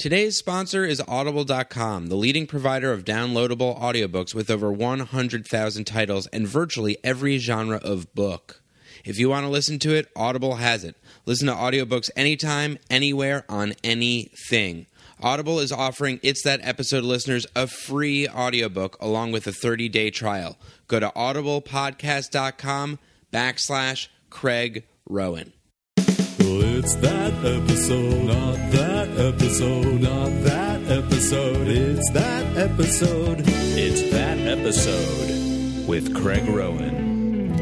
Today's sponsor is Audible.com, the leading provider of downloadable audiobooks with over 100,000 titles and virtually every genre of book. If you want to listen to it, Audible has it. Listen to audiobooks anytime, anywhere, on anything. Audible is offering It's That Episode listeners a free audiobook along with a 30-day trial. Go to audiblepodcast.com backslash Craig Rowin. Well, it's that episode, not that episode, not that episode. It's that episode. It's that episode with Craig Rowin.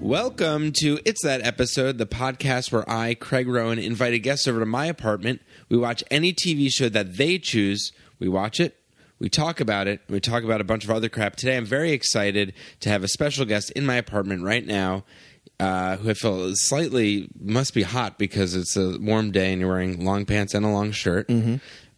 Welcome to It's That Episode, the podcast where I, Craig Rowin, invite a guest over to my apartment. We watch any TV show that they choose. We watch it, we talk about it, we talk about a bunch of other crap. Today, I'm very excited to have a special guest in my apartment right now. Uh, who I feel slightly must be hot because it's a warm day and you're wearing long pants and a long shirt.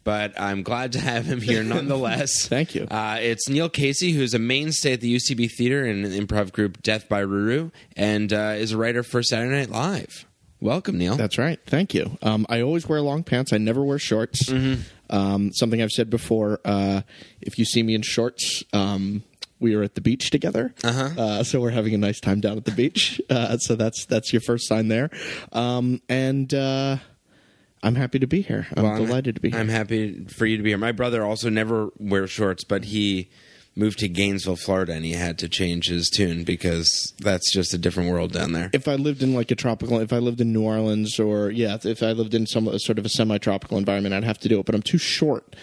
But I'm glad to have him here nonetheless. Thank you. Uh, it's Neil Casey, who's a mainstay at the UCB Theater and improv group Death by Roo Roo, and uh, is a writer for Saturday Night Live. Welcome, Neil. That's right. Thank you. Um, I always wear long pants. I never wear shorts. Um, something I've said before. Uh, if you see me in shorts, um, we are at the beach together. Uh-huh. so we're having a nice time down at the beach. Uh, so that's that's your first sign there. Um, and uh, I'm happy to be here. I'm Well, delighted to be here. I'm happy for you to be here. My brother also never wears shorts, but he moved to Gainesville, Florida, and he had to change his tune because that's just a different world down there. if I lived in like a tropical, if I lived in New Orleans or yeah, if I lived in some sort of a semi-tropical environment, I'd have to do it. But I'm too short.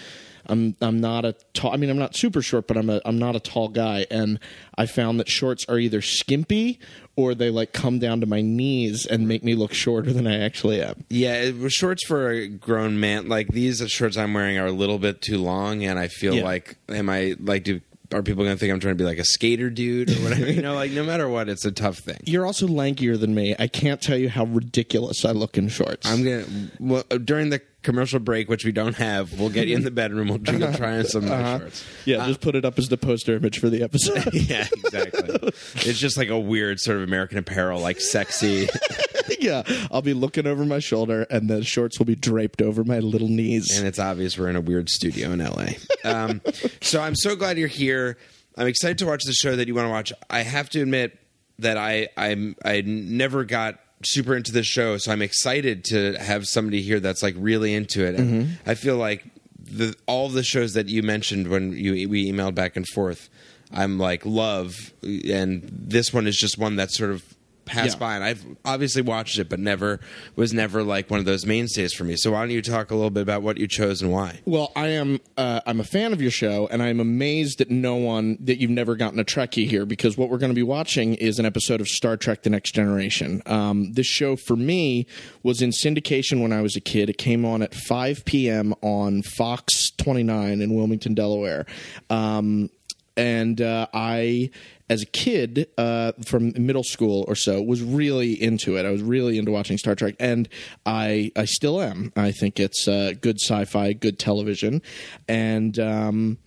I'm I'm not a tall. I mean, I'm not super short, but I'm a I'm not a tall guy, and I found that shorts are either skimpy or they like come down to my knees and make me look shorter than I actually am. Yeah, it was shorts for a grown man. Like these shorts I'm wearing are a little bit too long, and I feel Yeah. like, am I like, do are people going to think I'm trying to be like a skater dude or whatever? you know, like no matter what, it's a tough thing. You're also lankier than me. I can't tell you how ridiculous I look in shorts. I'm gonna well during the commercial break, which we don't have, we'll get you in the bedroom. We'll you'll try on some my shorts. yeah, just put it up as the poster image for the episode. yeah, exactly. it's just like a weird sort of American Apparel, like sexy. yeah, I'll be looking over my shoulder, and the shorts will be draped over my little knees. and it's obvious we're in a weird studio in LA. Um, so I'm so glad you're here. I'm excited to watch the show that you want to watch. I have to admit that I I'm I never got super into this show, so I'm excited to have somebody here that's like really into it. And mm-hmm. I feel like the all the shows that you mentioned when you we emailed back and forth, I'm like love, and this one is just one that's sort of passed Yeah. by and I've obviously watched it but never was never like one of those mainstays for me. So why don't you talk a little bit about what you chose and why? Well, I am. Uh, I'm a fan of your show, and I'm amazed that no one that you've never gotten a Trekkie here because what we're going to be watching is an episode of Star Trek: The Next Generation. Um, this show for me was in syndication when I was a kid. It came on at 5 p.m. on Fox 29 in Wilmington, Delaware. Um, and uh, I, as a kid, uh, from middle school or so, was really into it. I was really into watching Star Trek, and I, I still am. I think it's uh, good sci-fi, good television, and um,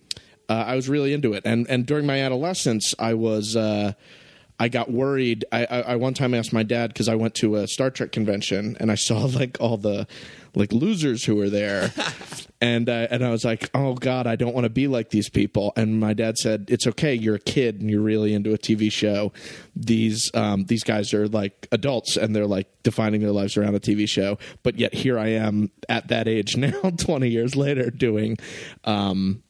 uh, I was really into it. And and during my adolescence, I was. Uh, I got worried. I, I, I one time asked my dad because I went to a Star Trek convention and I saw like all the like losers who were there, and uh, and I was like, oh god, I don't want to be like these people. And my dad said, it's okay, you're a kid and you're really into a TV show. These um, these guys are like adults and they're like defining their lives around a TV show. But yet here I am at that age now, twenty years later, doing. Um,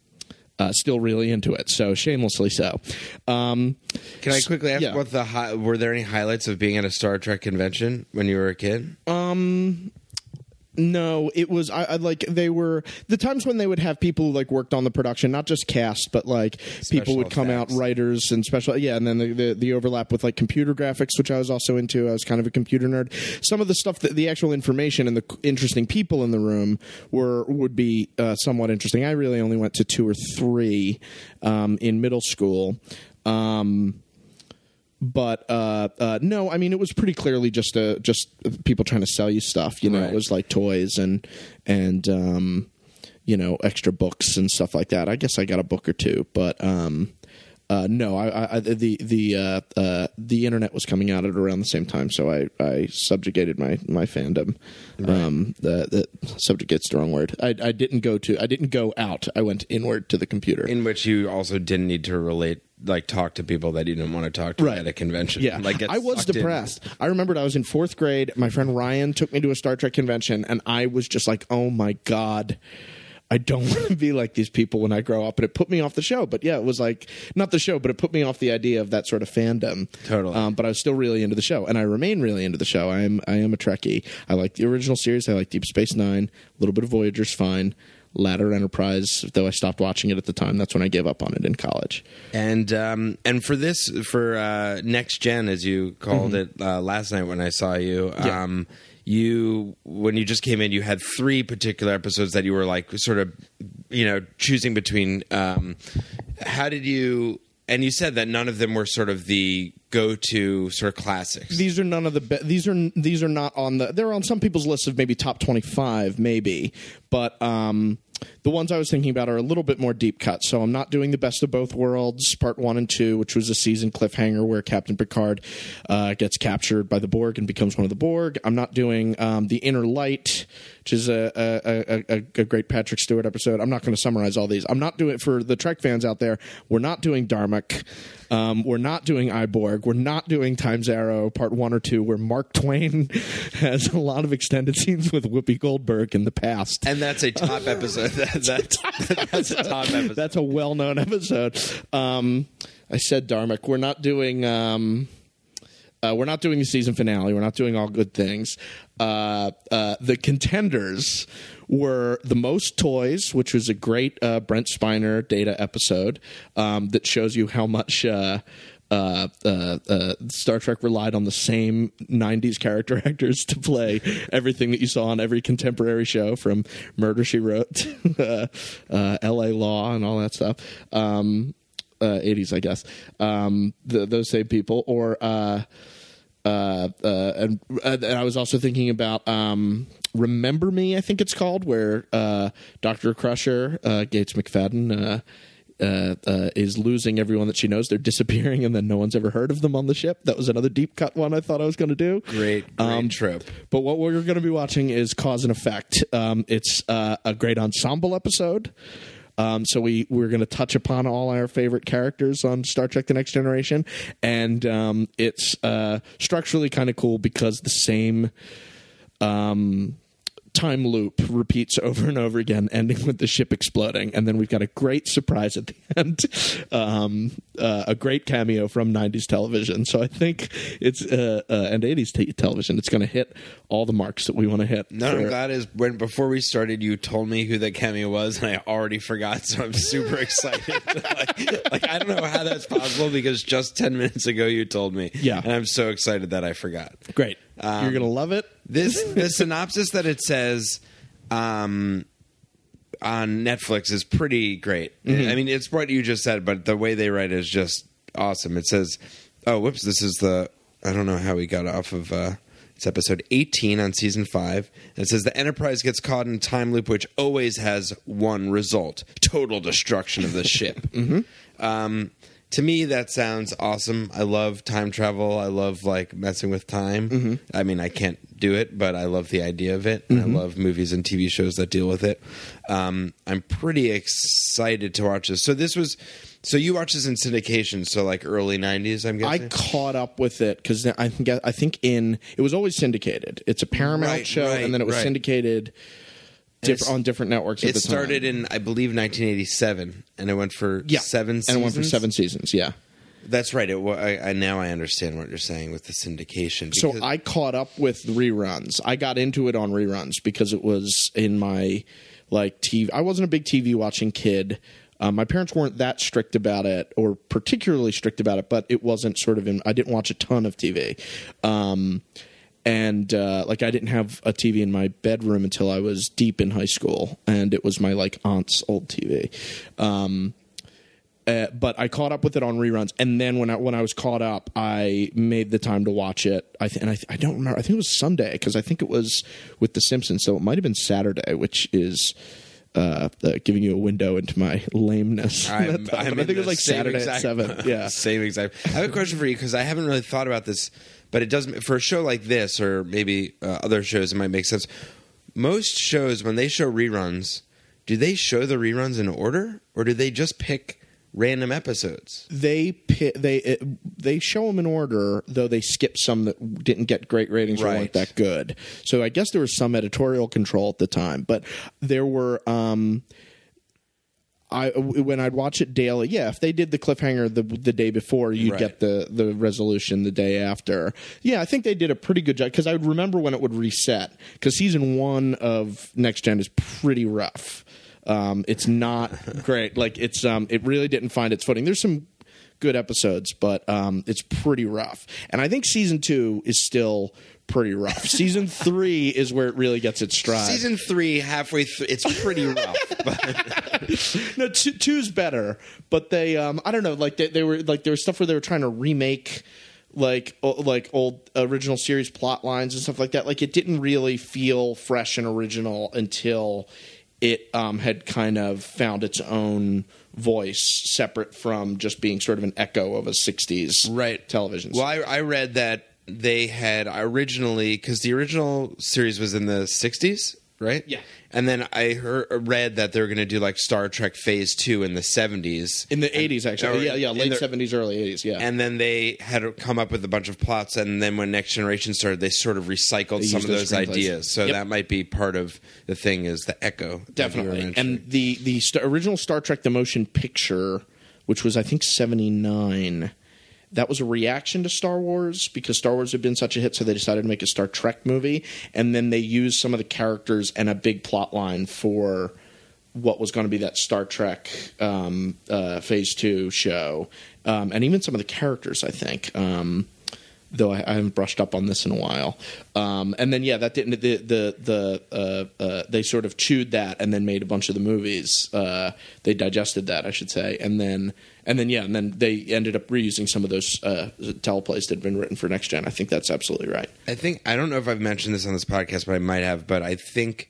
uh, still really into it, so shamelessly so. Um, Can I quickly ask yeah. what the hi- were there any highlights of being at a Star Trek convention when you were a kid? No, it was I, I like they were the times when they would have people who like worked on the production, not just cast, but like people would come effects. out writers and special yeah, and then the, the the overlap with like computer graphics, which I was also into. I was kind of a computer nerd. Some of the stuff that the actual information and the interesting people in the room were would be uh, somewhat interesting. I really only went to two or three um, in middle school. Um, but uh, uh, no, I mean it was pretty clearly just a just people trying to sell you stuff. You know, Right. it was like toys and and um, you know extra books and stuff like that. I guess I got a book or two, but um, uh, no, I, I the the uh, uh, the internet was coming out at around the same time, so I, I subjugated my my fandom. Um, the, the subjugate's the wrong word. I, I didn't go to I didn't go out. I went inward to the computer. In which you also didn't need to relate, like talk to people that you didn't want to talk to Right. at a convention. Yeah, like I was sucked in. depressed. I remembered I was in fourth grade. My friend Ryan took me to a Star Trek convention, and I was just like, "Oh my god." I don't want to be like these people when I grow up, and it put me off the show. But yeah, it was like not the show, but it put me off the idea of that sort of fandom. Totally. Um, but I was still really into the show, and I remain really into the show. I am I am a Trekkie. I like the original series. I like Deep Space Nine. A little bit of Voyager's fine. Ladder Enterprise, though I stopped watching it at the time. That's when I gave up on it in college. And um, and for this for uh, next gen, as you called it uh, last night when I saw you, Mm-hmm. Yeah. um, you when you just came in, you had three particular episodes that you were like sort of, you know, choosing between. Um, how did you? And you said that none of them were sort of the go-to sort of classics. these are none of the be- these are these are not on the they're on some people's list of maybe top 25 maybe but um the ones I was thinking about are a little bit more deep cut. So I'm not doing the best of both worlds, part one and two, which was a season cliffhanger where Captain Picard uh, gets captured by the Borg and becomes one of the Borg. I'm not doing um, the Inner Light, which is a, a, a, a, great Patrick Stewart episode. I'm not going to summarize all these. I'm not doing it for the Trek fans out there. We're not doing Darmok. Um, we're not doing I, Borg. We're not doing Times Arrow Part One or Two, where Mark Twain has a lot of extended scenes with Whoopi Goldberg in the past. and that's a top episode. That, that's, that's a top episode. That's a well-known episode. Um, I said Darmok. We're not doing. Um, uh, we're not doing the season finale. We're not doing all good things. Uh, uh, the contenders were the most toys, which was a great uh, Brent Spiner data episode um, that shows you how much. Uh, uh, uh, uh, Star Trek relied on the same 90s character actors to play everything that you saw on every contemporary show from Murder She Wrote uh, uh, LA Law and all that stuff. Um, uh, 80s, I guess. Um, the, those same people. Or, uh, uh, uh, and, and I was also thinking about um, Remember Me, I think it's called, where uh, Dr. Crusher, uh, Gates McFadden, uh, uh, uh, is losing everyone that she knows. They're disappearing, and then no one's ever heard of them on the ship. That was another deep cut one I thought I was going to do. great, great Um, trope. But what we're going to be watching is Cause and Effect. Um, it's uh, a great ensemble episode. Um, so we we're going to touch upon all our favorite characters on Star Trek: The Next Generation, and um, it's uh, structurally kind of cool because the same um, time loop repeats over and over again, ending with the ship exploding, and then we've got a great surprise at the end, um, uh, a great cameo from '90s television. So I think it's uh, uh, and '80s t- television. It's going to hit all the marks that we want to hit. No, I'm glad is when before we started, you told me who that cameo was, and I already forgot. So I'm super excited. like, like, I don't know how that's possible because just ten minutes ago you told me. Yeah. and I'm so excited that I forgot. Great. You're going to love it. This the synopsis that it says um, on Netflix is pretty great. I mean, it's what you just said, but the way they write it is just awesome. It says, "Oh, whoops! This is the I don't know how we got off of." Uh, it's episode 18 on season 5. And it says the Enterprise gets caught in a time loop which always has one result total destruction of the ship. um, to me, that sounds awesome. I love time travel. I love like messing with time. I mean, I can't do it, but I love the idea of it. And I love movies and TV shows that deal with it. Um, I'm pretty excited to watch this. So this was, so you watched this in syndication, so like early '90s. I'm guessing. I caught up with it because I think I think in it was always syndicated. It's a Paramount Right, show, right, and then it was right. syndicated diff- on different networks. At it the time. started in, I believe, 1987, and it went for yeah seven. and it went for seasons? seven seasons. Yeah. That's right. It, I, I now I understand what you're saying with the syndication. So I caught up with reruns. I got into it on reruns because it was in my like TV. I wasn't a big TV watching kid. Um, my parents weren't that strict about it, or particularly strict about it, but it wasn't sort of in. I didn't watch a ton of TV, um, and uh, like I didn't have a TV in my bedroom until I was deep in high school, and it was my like aunt's old TV. Um, uh, but I caught up with it on reruns, and then when I when I was caught up, I made the time to watch it. I th- and I, th- I don't remember. I think it was Sunday because I think it was with The Simpsons, so it might have been Saturday, which is uh, uh, giving you a window into my lameness. I'm, I'm I think it was like Saturday exact- at seven. Yeah, same exact. I have a question for you because I haven't really thought about this, but it doesn't for a show like this or maybe uh, other shows. It might make sense. Most shows when they show reruns, do they show the reruns in order or do they just pick random episodes? they pi- they it, they show them in order, though they skip some that didn't get great ratings or weren't that good. So I guess there was some editorial control at the time, but there were. Um, I when I'd watch it daily, yeah. If they did the cliffhanger the the day before, you'd Right. get the the resolution the day after. Yeah, I think they did a pretty good job because I would remember when it would reset because season one of Next Gen is pretty rough. Um, it's not great. Like it's um, it really didn't find its footing. There's some good episodes, but um, it's pretty rough. And I think season two is still pretty rough. season three is where it really gets its stride. Season three, halfway through, it's pretty rough. but no, two, two's better, but they, um, I don't know, like they, they were like there was stuff where they were trying to remake like like old original series plot lines and stuff like that. Like it didn't really feel fresh and original until it um, had kind of found its own voice separate from just being sort of an echo of a 60s right television Well, I, I read that they had originally because the original series was in the '60s, right? Yeah. And then I heard read that they were going to do like Star Trek Phase Two in the '70s. in the 80s or actually yeah yeah late the- 70s early 80s yeah and then they had come up with a bunch of plots, and then when Next Generation started, they sort of recycled They some of those ideas. So Yep. that might be part of the thing is the echo. that you were definitely and the the st- original star trek the motion picture which was i think 79 that was a reaction to star wars because star wars had been such a hit so they decided to make a star trek movie and then they used some of the characters and a big plot line for what was going to be that Star Trek um, uh, Phase Two show, um, and even some of the characters. I think, um, though I, I haven't brushed up on this in a while. Um, and then yeah, that didn't the the the uh, uh, they sort of chewed that and then made a bunch of the movies. Uh, they digested that, I should say, and then and then yeah, and then they ended up reusing some of those uh, teleplays that had been written for next gen. I think that's absolutely right. I think I don't know if I've mentioned this on this podcast, but I might have. But I think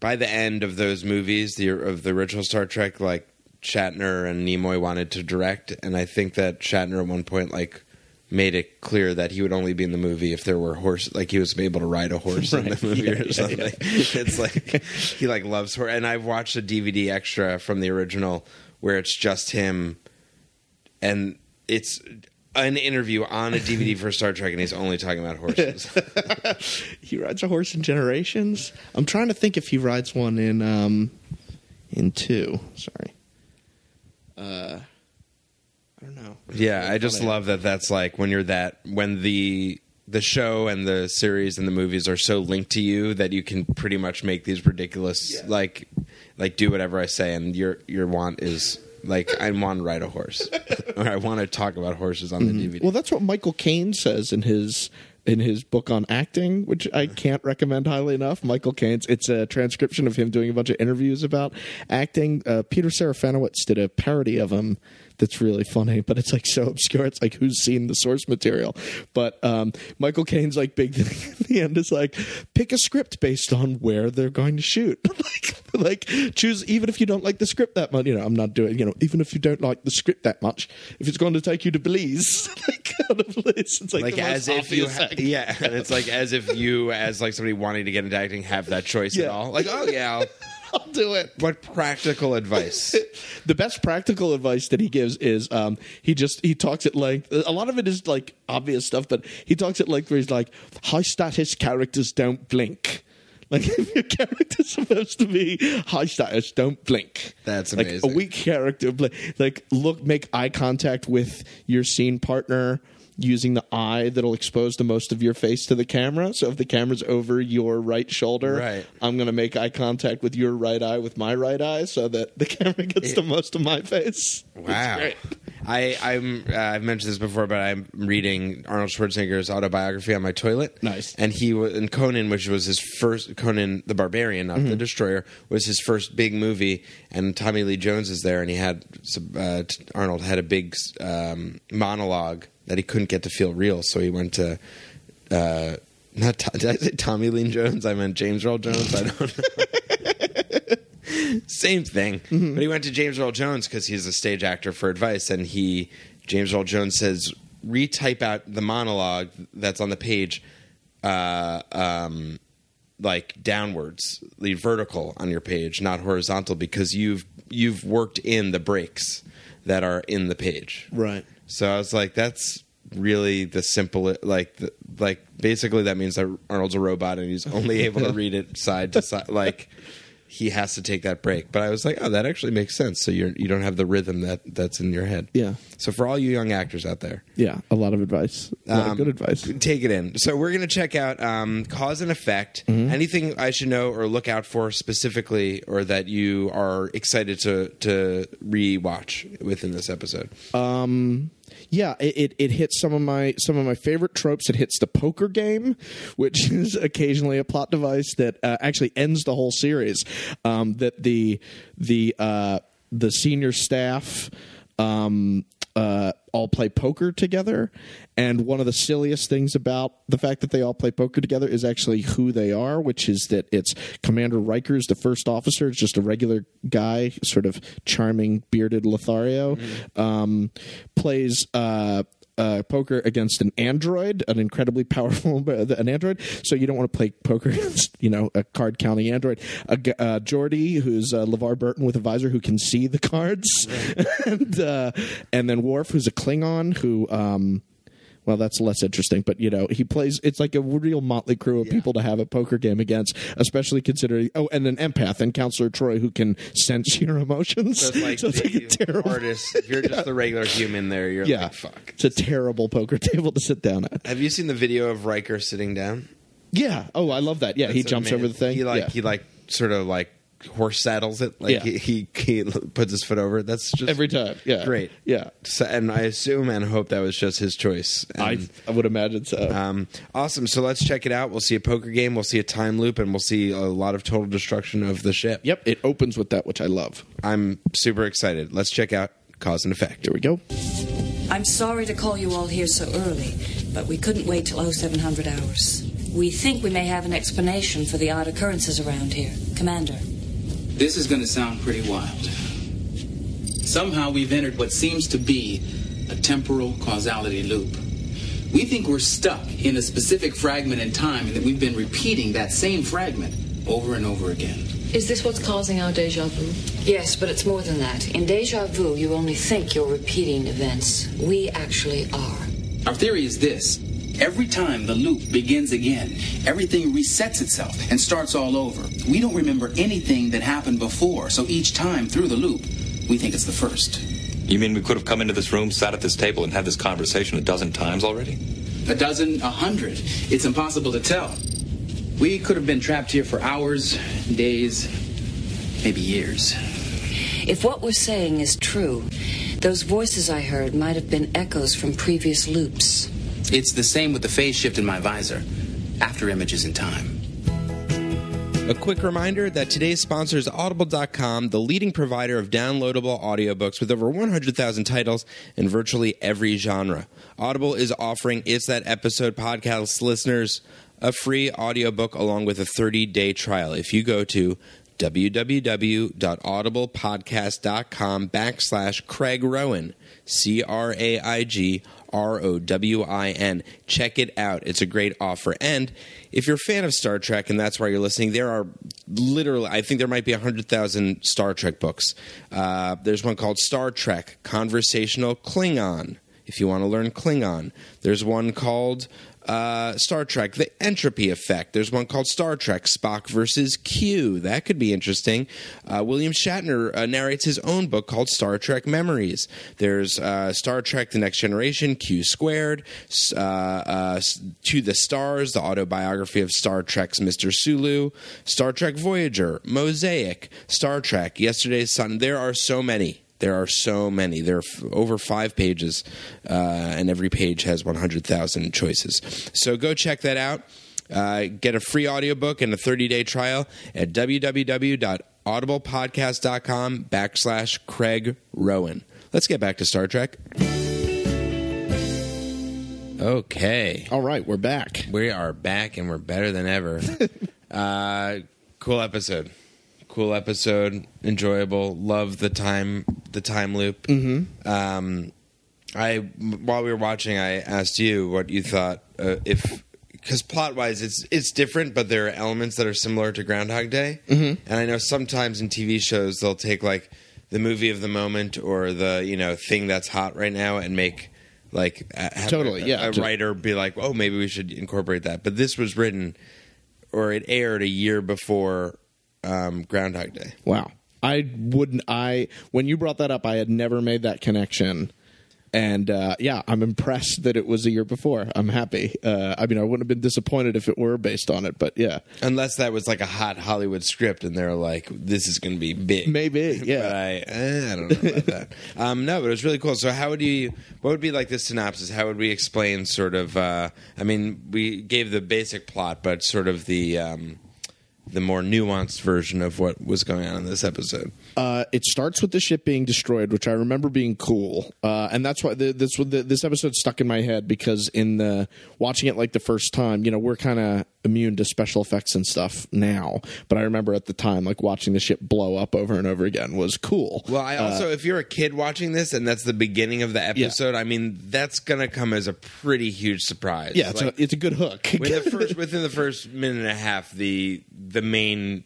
by the end of those movies, the of the original Star Trek, like Shatner and Nimoy wanted to direct, and I think that Shatner at one point like made it clear that he would only be in the movie if there were horse, like he was able to ride a horse in the movie Yeah, or yeah, something. yeah. It's like he like loves horse, and I've watched a DVD extra from the original where it's just him, and it's. An interview on a DVD for Star Trek, and he's only talking about horses. he rides a horse in Generations. I'm trying to think if he rides one in um in two. Sorry. Uh, I don't know. Yeah, I just love that. That's like when you're that when the the show and the series and the movies are so linked to you that you can pretty much make these ridiculous Yeah. like like do whatever I say, and your your want is like I want to ride a horse or I want to talk about horses on the DVD. Mm-hmm. Well, that's what Michael Caine says in his in his book on acting, which I can't recommend highly enough. Michael Caine's it's a transcription of him doing a bunch of interviews about acting. Uh, Peter Serafinowicz did a parody of him that's really funny, but it's like so obscure. It's like who's seen the source material? But um, Michael Caine's like big thing at the end is like pick a script based on where they're going to shoot. like, like choose even if you don't like the script that much. You know, I'm not doing. You know, even if you don't like the script that much, if it's going to take you to Belize, like out of Belize, it's like, like as if you ha- yeah and it's like as if you as like somebody wanting to get into acting have that choice at Yeah. all like oh yeah I'll- I'll do it. what practical advice the best practical advice that he gives is um, he just he talks at length. A lot of it is like obvious stuff, but he talks at length where he's like, high status characters don't blink. Like if your character's supposed to be high status, don't blink. That's like amazing. a weak character. Like look, make eye contact with your scene partner using the eye that'll expose the most of your face to the camera. So if the camera's over your right shoulder, Right. I'm going to make eye contact with your right eye with my right eye so that the camera gets the most of my face. Wow. I, I'm uh, I've mentioned this before, but I'm reading Arnold Schwarzenegger's autobiography on my toilet. Nice. And he was and Conan, which was his first Conan the Barbarian, not Mm-hmm. the Destroyer, was his first big movie. And Tommy Lee Jones is there, and he had uh, t- Arnold had a big um, monologue that he couldn't get to feel real, so he went to. Uh, not To- did I say Tommy Lee Jones? I meant James Earl Jones. I don't know. same thing. But he went to James Earl Jones because he's a stage actor for advice, and he James Earl Jones says retype out the monologue that's on the page, uh, um, like downwards, the vertical on your page, not horizontal, because you've you've worked in the breaks that are in the page. Right. So I was like, that's really the simple, like, the, like basically that means that Arnold's a robot and he's only able to read it side to side. Like he has to take that break. But I was like, oh, that actually makes sense. So you're you don't have the rhythm that that's in your head. Yeah. So for all you young actors out there, Yeah, a lot of advice. A lot of um, good advice. Take it in. So we're going to check out um, cause and effect. Mm-hmm. Anything I should know or look out for specifically, or that you are excited to to rewatch within this episode. Yeah, it, it, it hits some of my some of my favorite tropes. It hits the poker game, which is occasionally a plot device that uh, actually ends the whole series. Um, that the the uh, the senior staff um, uh, all play poker together, and one of the silliest things about the fact that they all play poker together is actually who they are, which is that it's Commander Rikers, the first officer, is just a regular guy, sort of charming, bearded Lothario, um, plays. Uh, uh, poker against an android, an incredibly powerful an android. So you don't want to play poker against you know a card counting android. A g- uh, Geordi, who's uh, LeVar Burton with a visor who can see the cards, and uh, and then Worf, who's a Klingon who. Um, well, that's less interesting, but you know, he plays. It's like a real motley crew of people to have a poker game against, especially considering. Oh, and an empath and Counselor Troi who can sense your emotions. So it's like So it's like a terrible artist. You're just the regular human there, you're yeah, like, fuck. It's a terrible poker table to sit down at. Have you seen the video of Riker sitting down? Yeah. Oh, I love that. Yeah, he That's jumps over the thing. He like yeah. he like sort of like horse saddles it. Like Yeah. he, he he puts his foot over it. That's just every time. Yeah. great. Yeah. So, and I assume and hope that was just his choice. I I would imagine so. um, awesome. So let's check it out. We'll see a poker game. We'll see a time loop, and we'll see a lot of total destruction of the ship. yep. It opens with that, which I love. I'm super excited. Let's check out cause and effect. Here we go. I'm sorry to call you all here so early, but we couldn't wait till 0700 hours. We think we may have an explanation for the odd occurrences around here. Commander. This is going to sound pretty wild. Somehow we've entered what seems to be a temporal causality loop. We think we're stuck in a specific fragment in time and that we've been repeating that same fragment over and over again. Is this what's causing our deja vu? Yes, but it's more than that. In deja vu, you only think you're repeating events. We actually are. Our theory is this. Every time the loop begins again, everything resets itself and starts all over. We don't remember anything that happened before, so each time through the loop, we think it's the first. You mean we could have come into this room, sat at this table, and had this conversation a dozen times already? A dozen, a hundred. It's impossible to tell. We could have been trapped here for hours, days, maybe years. If what we're saying is true, those voices I heard might have been echoes from previous loops. It's the same with the phase shift in my visor. After images in time. A quick reminder that today's sponsor is Audible.com, the leading provider of downloadable audiobooks with over 100,000 titles in virtually every genre. Audible is offering It's That Episode podcast listeners a free audiobook along with a 30-day trial. If you go to www.audiblepodcast.com backslash Craig Rowin, C-R-A-I-G R-O-W-I-N. Check it out. It's a great offer. And if you're a fan of Star Trek and that's why you're listening, there are literally, I think there might be 100,000 Star Trek books. Uh, there's one called Star Trek Conversational Klingon, if you want to learn Klingon. There's one called uh, Star Trek, The Entropy Effect. There's one called Star Trek, Spock versus Q. That could be interesting. Uh, William Shatner uh, narrates his own book called Star Trek Memories. There's uh, Star Trek, The Next Generation, Q Squared, uh, uh, To the Stars, the autobiography of Star Trek's Mr. Sulu, Star Trek Voyager, Mosaic, Star Trek, Yesterday's Son. There are so many. There are so many. There are f- over five pages, uh, and every page has 100,000 choices. So go check that out. Uh, get a free audiobook and a 30-day trial at www.audiblepodcast.com backslash Craig Rowin. Let's get back to Star Trek. Okay. All right, we're back. We are back and we're better than ever. uh, cool episode. Cool episode, enjoyable. Love the time the time loop. Mm-hmm. Um, I while we were watching, I asked you what you thought uh, if because plot wise, it's it's different, but there are elements that are similar to Groundhog Day. Mm-hmm. And I know sometimes in TV shows they'll take like the movie of the moment or the you know thing that's hot right now and make like have Totally, a, yeah. a writer be like, oh, maybe we should incorporate that. But this was written or it aired a year before um, Groundhog Day. Wow. I wouldn't. I when you brought that up, I had never made that connection, and uh, yeah, I'm impressed that it was a year before. I'm happy. Uh, I mean, I wouldn't have been disappointed if it were based on it, but yeah, Unless that was like a hot Hollywood script and they're like, this is going to be big. maybe. but Yeah. I, eh, I don't know about that. Um, no, but it was really cool. So, how would you? What would be like the synopsis? How would we explain sort of? Uh, I mean, we gave the basic plot, but sort of the um, the more nuanced version of what was going on in this episode. Uh, it starts with the ship being destroyed, which I remember being cool, uh, and that's why the, this the, this episode stuck in my head because in the watching it like the first time, you know, we're kind of immune to special effects and stuff now, but I remember at the time like watching the ship blow up over and over again was cool. Well, I also, if you're a kid watching this and that's the beginning of the episode, I mean, that's going to come as a pretty huge surprise. yeah, it's, Like, a, it's a good hook. within the first within the first minute and a half, the the main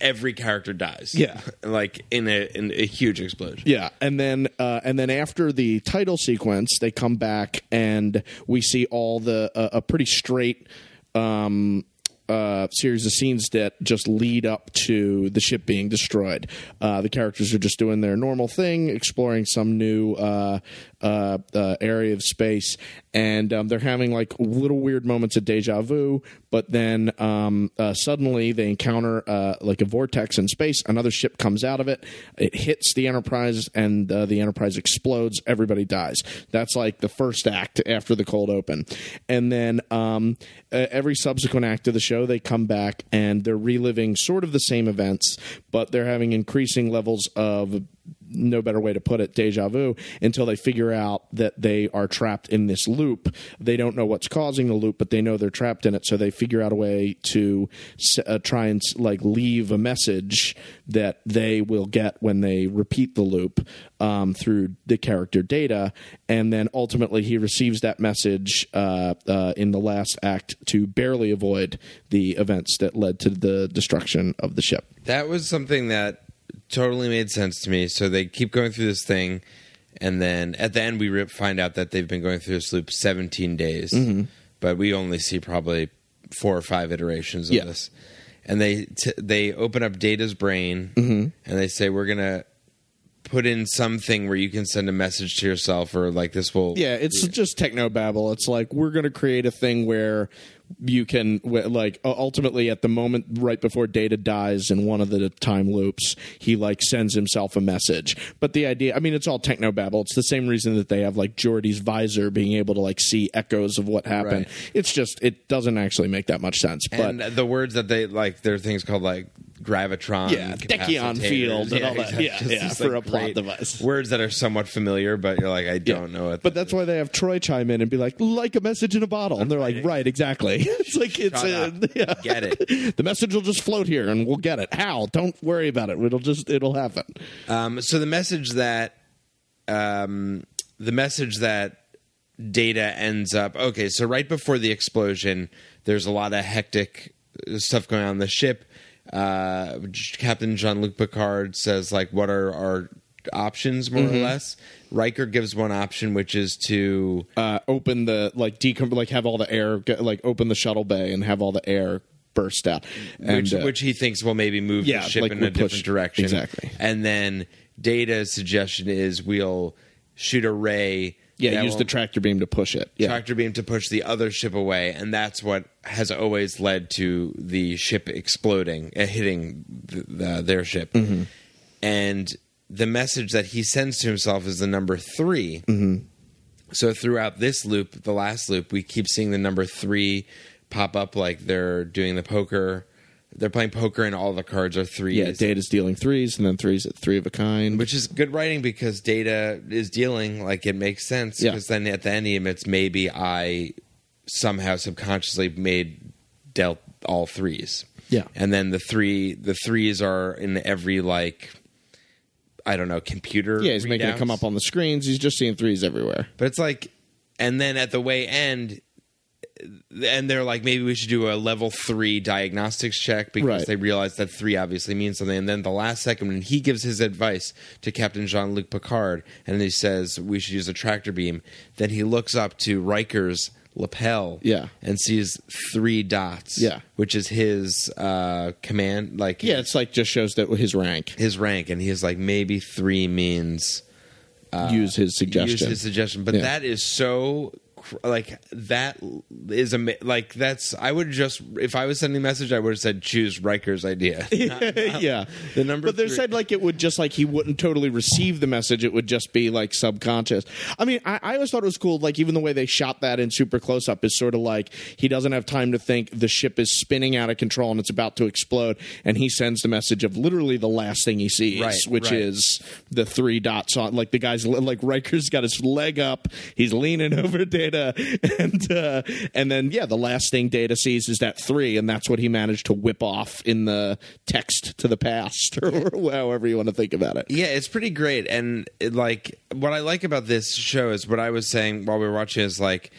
every character dies. Yeah. like in a in a huge explosion. Yeah, and then uh, and then after the title sequence, they come back and we see all the uh, a pretty straight um, uh, series of scenes that just lead up to the ship being destroyed. Uh, the characters are just doing their normal thing, exploring some new uh, uh, uh, area of space, and um, they're having like little weird moments of deja vu. But then um, uh, suddenly they encounter uh, like a vortex in space. Another ship comes out of it. It hits the Enterprise, and uh, the Enterprise explodes. Everybody dies. That's like the first act after the cold open, and then um, every subsequent act of the show, they come back and they're reliving sort of the same events, but they're having increasing levels of no better way to put it, deja vu, until they figure out that they are trapped in this loop. They don't know what's causing the loop, but they know they're trapped in it. So they figure out a way to uh, try and like leave a message that they will get when they repeat the loop um, through the character data, and then ultimately he receives that message uh, uh, in the last act to barely avoid the events that led to the destruction of the ship. That was something that totally made sense to me. So they keep going through this thing, and then at the end we find out that they've been going through this loop 17 days, Mm-hmm. but we only see probably four or five iterations of Yeah. this. And they t- they open up Data's brain, Mm-hmm. and they say we're gonna put in something where you can send a message to yourself, or like this will Yeah, it's just techno babble. It's like we're going to create a thing where you can like ultimately at the moment right before Data dies in one of the time loops, he like sends himself a message. But the idea, I mean, it's all techno babble. It's the same reason that they have like Geordi's visor being able to like see echoes of what happened. Right. It's just it doesn't actually make that much sense. But and the words that they like, there are things called like gravitron, Yeah, capacitators. field and all that. exactly. Yeah, Just yeah, for a plot device. Words that are somewhat familiar, but you're like, I don't know it. But that's why they have Troi chime in and be like, like a message in a bottle. And they're like, right, exactly. it's like, it's, Shut uh, yeah. Get it. the message will just float here and we'll get it. How? Don't worry about it. It'll just, it'll happen. Um, so the message that um, the message that data ends up okay. So right before the explosion, there's a lot of hectic stuff going on. The ship, uh, Captain Jean Luc Picard says like, "What are our options?" More or less. Riker gives one option, which is to Uh, open the, like, decom, like, have all the air, like, open the shuttle bay and have all the air burst out. And, which, uh, which he thinks will maybe move yeah, the ship like in a different direction. exactly. And then Data's suggestion is we'll shoot a ray. Yeah, that use the tractor beam to push it. Yeah. tractor beam to push the other ship away, and that's what has always led to the ship exploding, uh, hitting th the, their ship. Mm-hmm. And the message that he sends to himself is the number 3 Mm-hmm. So throughout this loop, the last loop, we keep seeing the number three pop up, like they're doing the poker. They're playing poker, and all the cards are threes. yeah, Data's dealing threes and then threes at three of a kind. which is good writing because Data is dealing like it makes sense. Yeah. Because then at the end he admits maybe I somehow subconsciously made dealt all threes. Yeah. and then the three the threes are in every like I don't know computer. Yeah, he's making it come up on the screens. He's just seeing threes everywhere. But it's like, and then at the way end, and they're like, maybe we should do a level three diagnostics check because Right. they realize that three obviously means something. And then the last second, when he gives his advice to Captain Jean Luc Picard, and he says we should use a tractor beam, then he looks up to Riker's lapel, Yeah. and sees three dots, Yeah. which is his uh, command, like Yeah, it's like just shows that his rank. his rank, and he's like maybe three means use his suggestion. use his suggestion but Yeah. that is so like that is ama- like that's i would just if i was sending a message i would have said choose riker's idea yeah, the number But they three- said like it would just like he wouldn't totally receive the message. It would just be like subconscious. I mean, I, I always thought it was cool. Like even the way they shot that in super close up is sort of like he doesn't have time to think. The ship is spinning out of control and it's about to explode, and he sends the message of literally the last thing he sees, Right, which right. is the three dots on. Like the guy's like Riker's got his leg up. He's leaning over Data, and uh, and then yeah, the last thing Data sees is that three, and that's what he managed to whip off in the text to the past, or however you want to think about it. yeah it's pretty great. And it, like what i like about this show is what i was saying while we were watching is like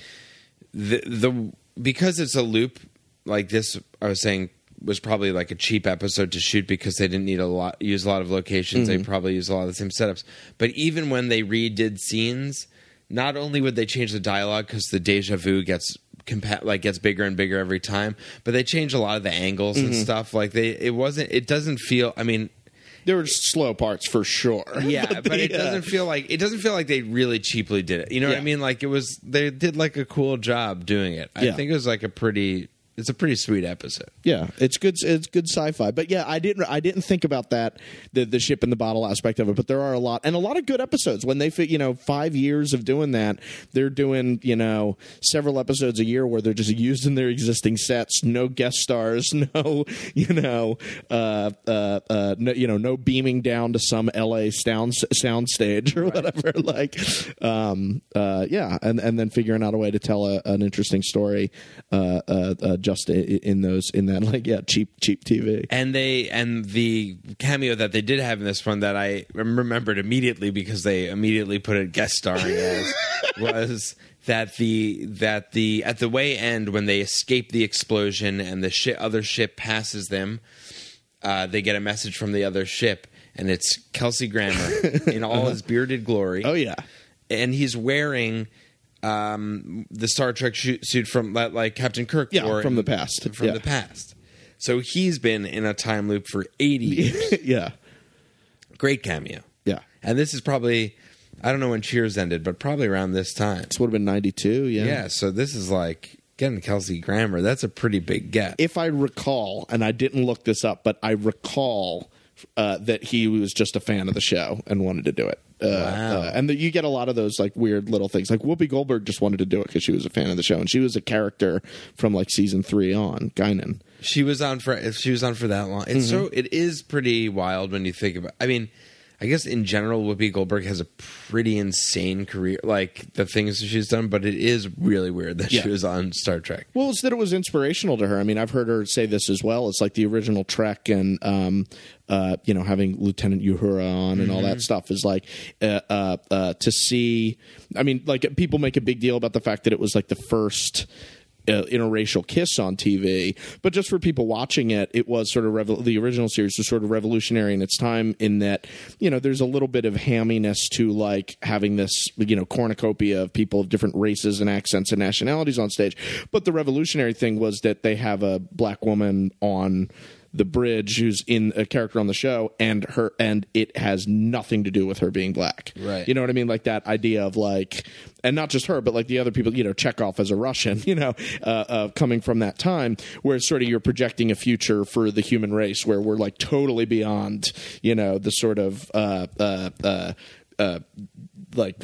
the the because it's a loop like this i was saying was probably like a cheap episode to shoot because they didn't need a lot use a lot of locations. They probably use a lot of the same setups. But even when they redid scenes not only would they change the dialogue because the deja vu gets compa- like gets bigger and bigger every time but they change a lot of the angles and stuff like they it wasn't it doesn't feel i mean There were slow parts for sure. yeah, but, the, it uh, doesn't feel like it doesn't feel like they really cheaply did it. You know what I Yeah. mean? Like it was they did like a cool job doing it. I Yeah. think it was like a pretty it's a pretty sweet episode. Yeah, it's good. It's good sci-fi. But yeah, I didn't. I didn't think about that the the ship in the bottle aspect of it. But there are a lot and a lot of good episodes. When they fit, you know, five years of doing that, they're doing you know several episodes a year where they're just using their existing sets, no guest stars, no you know, uh, uh, uh, no, you know, no beaming down to some L.A. sound sound stage or whatever. Like, um, uh, yeah, and and then figuring out a way to tell a, an interesting story. Uh, uh, uh, just in those in that like yeah cheap cheap TV. And they and the cameo that they did have in this one that I remembered immediately because they immediately put a guest starring as was that the that the at the way end when they escape the explosion and the shi other ship passes them, uh, they get a message from the other ship and it's Kelsey Grammer in all his bearded glory. Oh yeah, and he's wearing um, the Star Trek suit from like Captain Kirk Yeah, wore from the past. From Yeah. the past. So he's been in a time loop for eighty years. yeah, Great cameo. yeah. And this is probably I don't know when Cheers ended, but probably around this time. This would have been ninety two. Yeah. Yeah. So this is like getting Kelsey Grammer. That's a pretty big get. If I recall, and I didn't look this up, but I recall uh, that he was just a fan of the show and wanted to do it. Uh, Wow. uh, and that you get a lot of those like weird little things. Like Whoopi Goldberg just wanted to do it because she was a fan of the show, and she was a character from like season three on Guinan. She was on for she was on for that long. It's so Mm-hmm. it is pretty wild when you think about. I mean, I guess in general, Whoopi Goldberg has a pretty insane career, like the things that she's done. But it is really weird that Yeah. she was on Star Trek. Well, it's that it was inspirational to her. I mean, I've heard her say this as well. It's like the original Trek and, um, uh, you know, having Lieutenant Uhura on and all that stuff is like uh, uh, uh, to see. I mean, like people make a big deal about the fact that it was like the first. Uh, interracial kiss on TV, but just for people watching it, it was sort of revo- the original series was sort of revolutionary in its time. In that, you know, there's a little bit of hamminess to like having this, you know, cornucopia of people of different races and accents and nationalities on stage. But the revolutionary thing was that they have a black woman on the bridge who's in a character on the show and her and it has nothing to do with her being black Right. you know what i mean like that idea of like and not just her but like the other people you know chekov as a russian you know uh, uh, coming from that time where it's sort of you're projecting a future for the human race where we're like totally beyond you know the sort of uh uh uh, uh like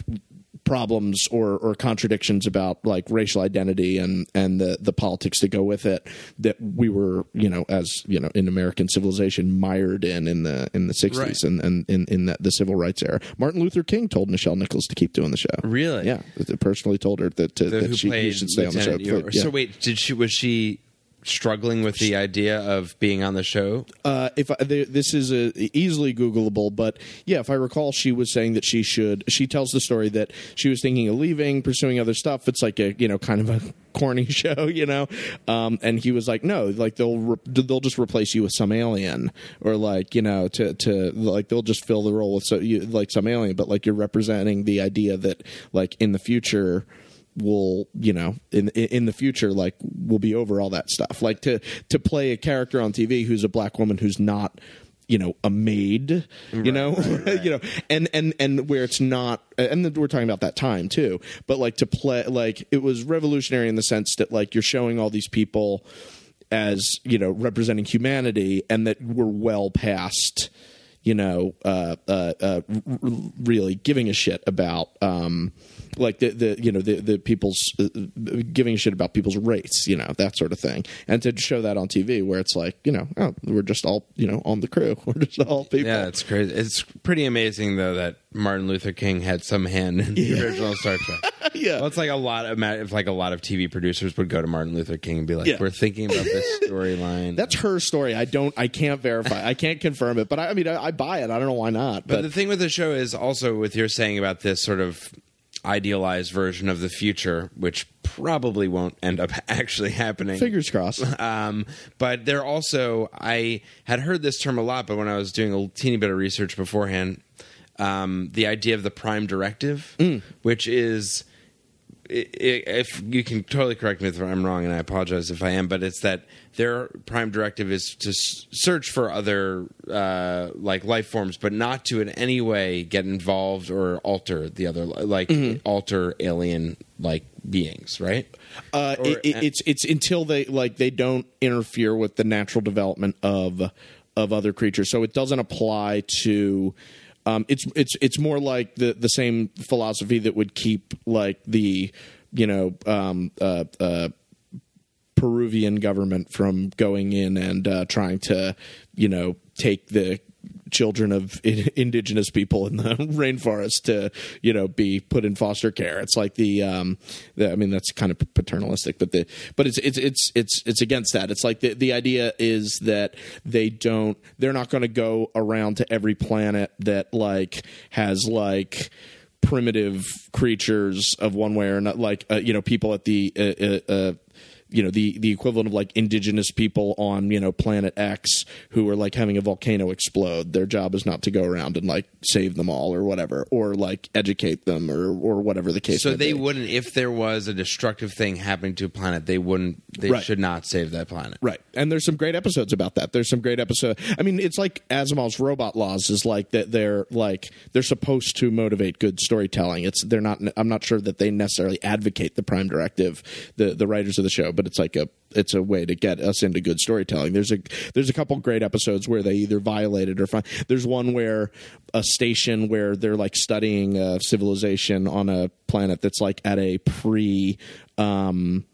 problems or, or contradictions about like racial identity and, and the, the politics that go with it that we were, you know, as you know, in American civilization mired in in the in the sixties Right. and, and in, in the, the civil rights era. Martin Luther King told Nichelle Nichols to keep doing the show. Really? Yeah. Personally told her that, to, that she, should stay on the show. Lieutenant Uhura. Yeah. So wait, did she was she struggling with the idea of being on the show? Uh, if I, this is a, easily Googleable, but yeah, if I recall, she was saying that she should. She tells the story that she was thinking of leaving, pursuing other stuff. It's like a you know kind of a corny show, you know. Um, and he was like, no, like they'll re- they'll just replace you with some alien, or like you know to to like they'll just fill the role with so you, like some alien, but like you're representing the idea that like in the future will you know in in the future like we'll be over all that stuff. Like to to play a character on TV who's a black woman who's not you know a maid you know? you know and and and where it's not and then we're talking about that time too. But like to play like it was revolutionary in the sense that like you're showing all these people as you know representing humanity and that we're well past you know uh uh, uh really giving a shit about um like the, the you know the the people's uh, giving shit about people's race, you know that sort of thing, and to show that on TV where it's like you know oh, we're just all you know on the crew, we're just all people. Yeah, it's crazy. It's pretty amazing though that Martin Luther King had some hand in the original Star Trek. Yeah. well, it's like a lot of if like a lot of TV producers would go to Martin Luther King and be like, Yeah. "We're thinking about this storyline." That's her story. I don't. I can't verify. I can't confirm it. But I, I mean, I, I buy it. I don't know why not. But But, the thing with the show is also with your saying about this sort of idealized version of the future, which probably won't end up actually happening. fingers crossed. Um, but they're also, I had heard this term a lot, but when I was doing a teeny bit of research beforehand, um, the idea of the prime directive, which is, if you can totally correct me if I'm wrong, and I apologize if I am, but it's that their prime directive is to search for other uh, like life forms, but not to in any way get involved or alter the other, like alter alien like beings, right? Uh, Or- it, it, it's it's until they like they don't interfere with the natural development of of other creatures. So it doesn't apply to. Um, it's it's it's more like the the same philosophy that would keep like the you know um, uh, uh, Peruvian government from going in and uh, trying to you know take the children of i- indigenous people in the rainforest to you know be put in foster care. It's like the um the, i mean that's kind of paternalistic but the but it's it's it's it's it's against that. It's like the the idea is that they don't they're not going to go around to every planet that like has like primitive creatures of one way or not like uh, you know people at the uh, uh, uh, you know the the equivalent of like indigenous people on you know planet X who are like having a volcano explode. Their job is not to go around and like save them all or whatever, or like educate them or or whatever the case. So may they be. wouldn't, if there was a destructive thing happening to a planet, they wouldn't, they Right. should not save that planet. Right. And there's some great episodes about that. There's some great episode. I mean, it's like Asimov's robot laws is like that they're like they're supposed to motivate good storytelling. It's they're not I'm not sure that they necessarily advocate the prime directive, the the writers of the show, but it's like a it's a way to get us into good storytelling. There's a there's a couple great episodes where they either violated or find. There's one where a station where they're like studying uh, civilization on a planet that's like at a pre um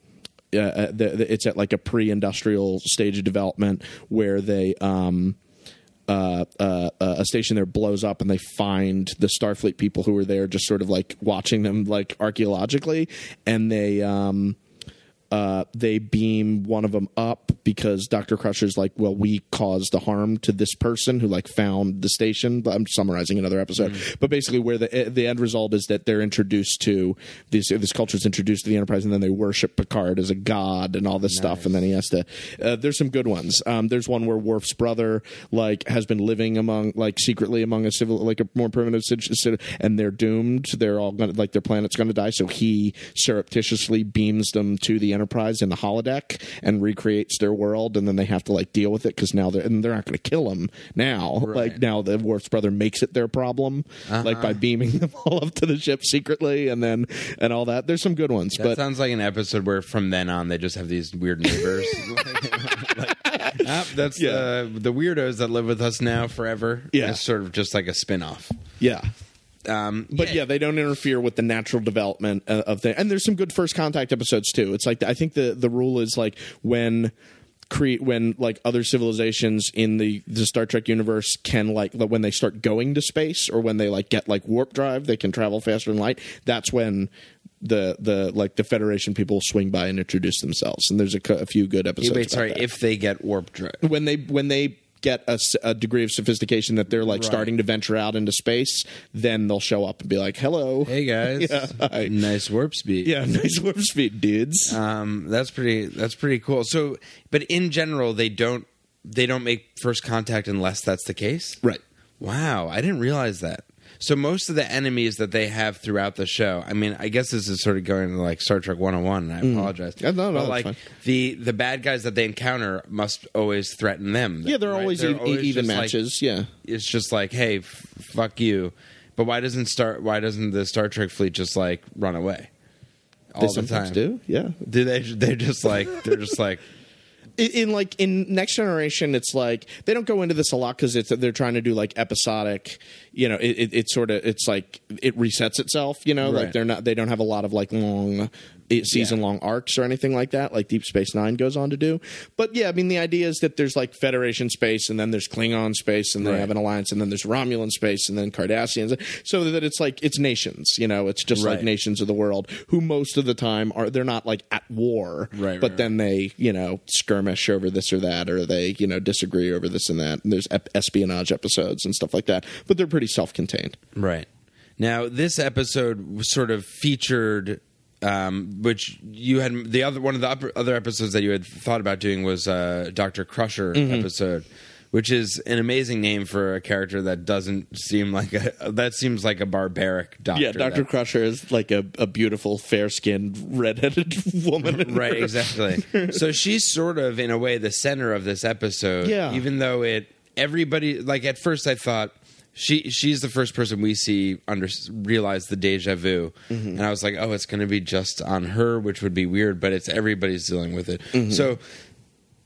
uh, uh, the, the, it's at like a pre-industrial stage of development where they um uh, uh, uh, a station there blows up and they find the Starfleet people who were there just sort of like watching them like archaeologically and they um uh, they beam one of them up because Dr. Crusher's like, well, we caused the harm to this person who like found the station. But I'm summarizing another episode. But basically, where the the end result is that they're introduced to this this culture is introduced to the Enterprise, and then they worship Picard as a god and all this stuff. And then he has to. Uh, there's some good ones. Um, there's one where Worf's brother like has been living among like secretly among a civil like a more primitive cit- cit- and they're doomed. They're all gonna like their planet's gonna die. So he surreptitiously beams them to the Enterprise in the holodeck and recreates their world, and then they have to like deal with it because now they're and they're not going to kill him now. Like now, the Worf's brother makes it their problem, like by beaming them all up to the ship secretly, and then and all that. There's some good ones, That but sounds like an episode where from then on they just have these weird neighbors. like, ah, that's Yeah. the the weirdos that live with us now forever. Yeah. it's sort of just like a spin off. yeah. Um, But yeah. they don't interfere with the natural development of the. And there's some good first contact episodes too. It's like I think the the rule is like when create when like other civilizations in the the Star Trek universe can like when they start going to space or when they like get like warp drive, they can travel faster than light. That's when the the like the Federation people swing by and introduce themselves. And there's a, a few good episodes. Wait, sorry. that. If they get warp drive, when they when they get a degree of sophistication that they're like Right. starting to venture out into space, then they'll show up and be like, "Hello, hey guys, Yeah, hi. nice warp speed. yeah, nice warp speed, dudes." Um, that's pretty. That's pretty cool. So, but in general, they don't they don't make first contact unless that's the case. right. Wow, I didn't realize that. So most of the enemies that they have throughout the show, I mean, I guess this is sort of going to like Star Trek 101, and I apologize. Mm. Yeah, no, no, but that's like fine. the the bad guys that they encounter must always threaten them. Yeah, they're right? always, e- even just like- matches. yeah. it's just like, hey, f- fuck you. But why doesn't Star why doesn't the Star Trek fleet just like run away? All They the sometimes time. do. Yeah. Do they? They're just like they're just like in, in like in next generation it's like they don't go into this a lot because it's they're trying to do like episodic you know it, it, it's sort of it's like it resets itself you know? Like they're not they don't have a lot of like long season long arcs or anything like that like deep space nine goes on to do. But yeah i mean the idea is that there's like federation space and then there's klingon space and they Right. have an alliance and then there's romulan space and then cardassians. So that it's like it's nations you know? It's just like nations of the world who most of the time are they're not like at war Right, but right, then they you know skirmish over this or that or they you know disagree over this and that. And there's ep- espionage episodes and stuff like that but they're pretty self-contained. Right. Now, this episode sort of featured, um, which you had the other one of the upper, other episodes that you had thought about doing was uh, Doctor Crusher Mm-hmm. episode, which is an amazing name for a character that doesn't seem like a that seems like a barbaric doctor. yeah dr crusher is like a, a beautiful fair-skinned redheaded woman right her- exactly so she's sort of in a way the center of this episode Yeah. even though it everybody like at first i thought she she's the first person we see under realize the deja vu Mm-hmm. and i was like oh it's going to be just on her which would be weird but it's everybody's dealing with it Mm-hmm. so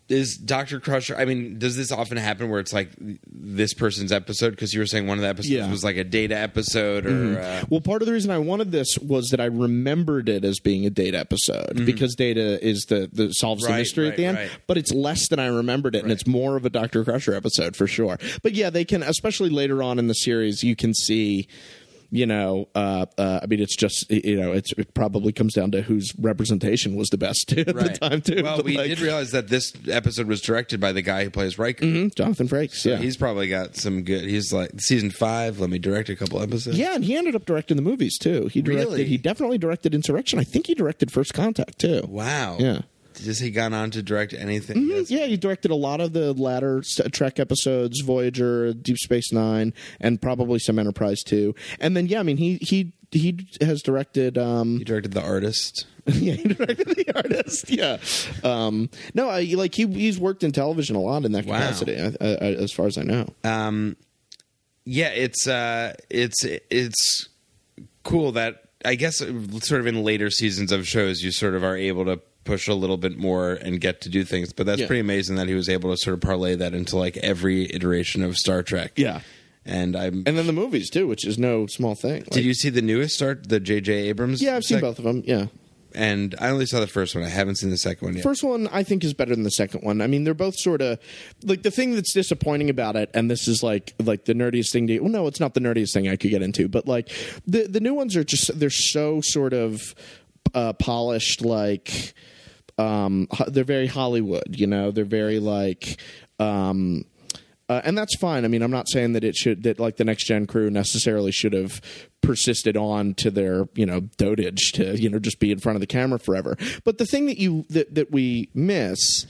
is Dr. Crusher? I mean, does this often happen where it's like this person's episode? Because you were saying one of the episodes Yeah. was like a data episode, or uh, Well, part of the reason I wanted this was that I remembered it as being a data episode because data is the, the solves the Mm-hmm. Right, mystery at the end, right. but it's less than I remembered it, and it's more of a Doctor Crusher episode for sure. But yeah, they can, especially later on in the series, you can see. You know, uh, uh, I mean, it's just you know, it's, it probably comes down to whose representation was the best at right. the time too. Well, But, we like, did realize that this episode was directed by the guy who plays Riker. Mhm, Jonathan Frakes. yeah, He's probably got some good. He's like season five. Let me direct a couple episodes. Yeah, and he ended up directing the movies too. He directed. Really? He definitely directed Insurrection. I think he directed First Contact too. Wow. Yeah. Has he gone on to direct anything? Mhm, Yeah, he directed a lot of the latter Trek episodes, Voyager, Deep Space Nine, and probably some Enterprise too. And then yeah, I mean he he he has directed. Um, He directed The Artist. yeah, he directed the artist. Yeah, um, no, I, like he he's worked in television a lot in that capacity, I, I, I- as far as I know. Um, yeah, it's uh, it's it's cool that I guess sort of in later seasons of shows you sort of are able to push a little bit more and get to do things. But that's Yeah. pretty amazing that he was able to sort of parlay that into like every iteration of Star Trek. Yeah. And I'm. And then the movies too, which is no small thing. did you see the newest start, the J.J. Abrams? Yeah, I've seen both of them. Yeah. And I only saw the first one. I haven't seen the second one yet. First one, I think, is better than the second one. I mean, they're both sort of like the thing that's disappointing about it, and this is like like the nerdiest thing to. Well, no, it's not the nerdiest thing I could get into, but like the the new ones are just they're so sort of uh, polished, like um, they're very Hollywood. You know, they're very like. Um, uh, and that's fine. I mean, I'm not saying that it should that like the next gen crew necessarily should have persisted on to their you know dotage to you know just be in front of the camera forever. But the thing that you that that we miss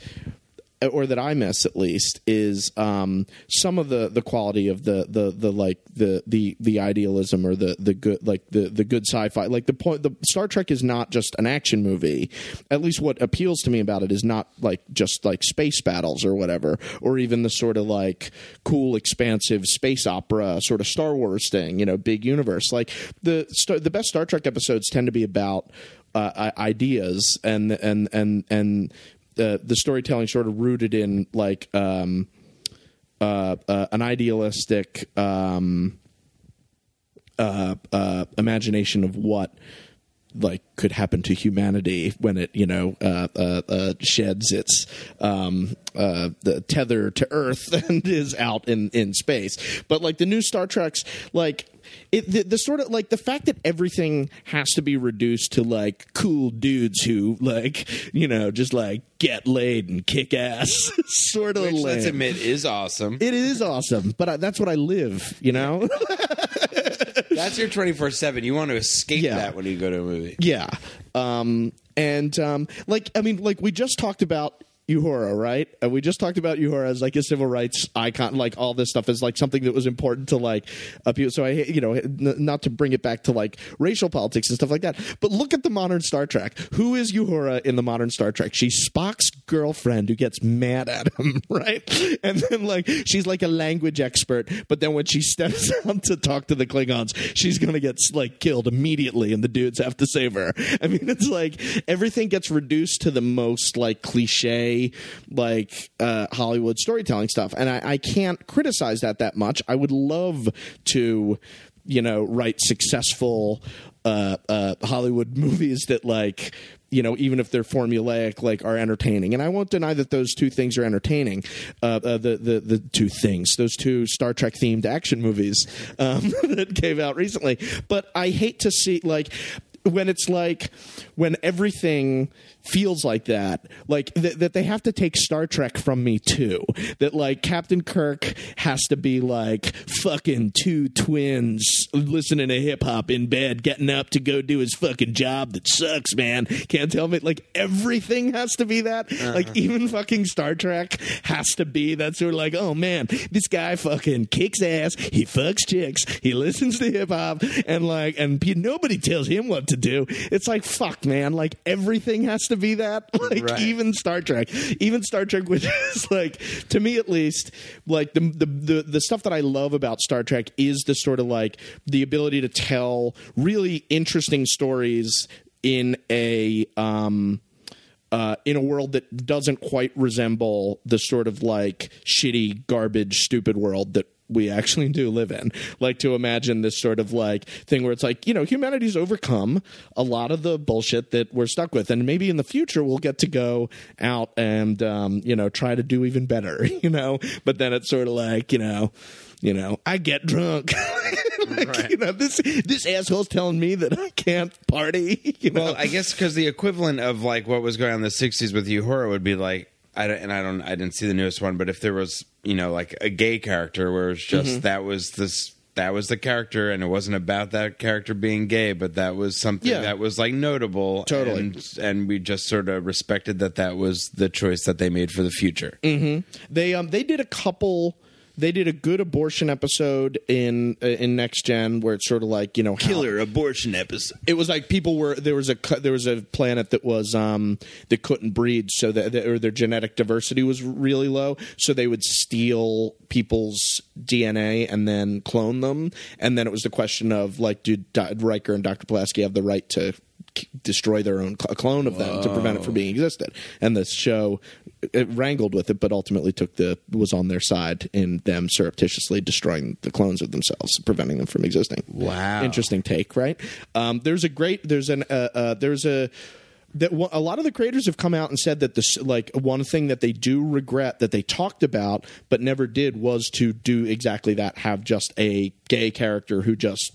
or that I miss at least is um, some of the the quality of the the the like the the the idealism or the the good like the the good sci-fi. Like the point the Star Trek is not just an action movie. At least what appeals to me about it is not like just like space battles or whatever or even the sort of like cool expansive space opera sort of Star Wars thing you know big universe. Like the the best Star Trek episodes tend to be about uh, ideas and and and and the storytelling sort of rooted in like um, uh, uh, an idealistic um, uh, uh, imagination of what like could happen to humanity when it you know uh, uh, uh, sheds its um, uh, the tether to Earth and is out in in space. But like the new Star Treks, like. It, the, the sort of like the fact that everything has to be reduced to like cool dudes who like you know just like get laid and kick ass sort of Which, let's admit, is awesome. it is awesome but I, that's what i live you know That's your 24 7. You want to escape Yeah. that when you go to a movie. Yeah. Um, and um, like I mean, like we just talked about Uhura, right? And we just talked about Uhura as like a civil rights icon, like all this stuff is like something that was important to like people. So I, you know, n- not to bring it back to like racial politics and stuff like that, but look at the modern Star Trek. Who is Uhura in the modern Star Trek? She's Spock's girlfriend who gets mad at him, right? And then like she's like a language expert, but then when she steps out to talk to the Klingons, she's gonna get like killed immediately, and the dudes have to save her. I mean, it's like everything gets reduced to the most like cliche, like uh, Hollywood storytelling stuff, and I, I can't criticize that that much. I would love to, you know, write successful uh, uh, Hollywood movies that like you know, even if they're formulaic, like are entertaining. And I won't deny that those two things are entertaining. Uh, uh, the the the two things, those two Star Trek themed action movies um, that came out recently. But I hate to see like when it's like when everything feels like that. Like th- that they have to take star trek from me too. That like captain kirk has to be like fucking two twins listening to hip-hop in bed getting up to go do his fucking job that sucks man. Can't tell me like everything has to be that. Uh-huh. Like even fucking star trek has to be that. Sort of like oh man this guy fucking kicks ass. He fucks chicks. He listens to hip-hop. And like and nobody tells him what to do. It's like fuck man. Like everything has to be that like Right. even star trek even star trek which is like to me at least like the, the the the stuff that i love about star trek is the sort of like the ability to tell really interesting stories in a um uh, in a world that doesn't quite resemble the sort of like shitty, garbage, stupid world that we actually do live in. Like to imagine this sort of like thing where it's like, you know, humanity's overcome a lot of the bullshit that we're stuck with. And maybe in the future we'll get to go out and, um, you know, try to do even better, you know? But then it's sort of like, you know, you know, I get drunk. like, you know, this this asshole's telling me that I can't party. You know, Well, I guess because the equivalent of like what was going on in the '60s with Uhura would be like, I don't, and I don't, I didn't see the newest one, but if there was, you know, like a gay character where it's just Mm-hmm. that was this. That was the character, and it wasn't about that character being gay, but that was something Yeah. that was like notable. Totally. and, and we just sort of respected that that was the choice that they made for the future. They um they did a couple. They did a good abortion episode in uh, in Next Gen where it's sort of like you know how- abortion episode. It was like people were there was a cu- there was a planet that was um that couldn't breed so that that- or their genetic diversity was really low so they would steal people's DNA and then clone them and then it was the question of like do Do- Riker and Dr. Pulaski have the right to destroy their own cl- clone of them to prevent it from being existed. And the show it wrangled with it but ultimately took the was on their side in them surreptitiously destroying the clones of themselves preventing them from existing. Wow. interesting take right? Um, there's a great there's an uh, uh, there's a that a lot of the creators have come out and said that this like one thing that they do regret that they talked about but never did was to do exactly that have just a gay character who just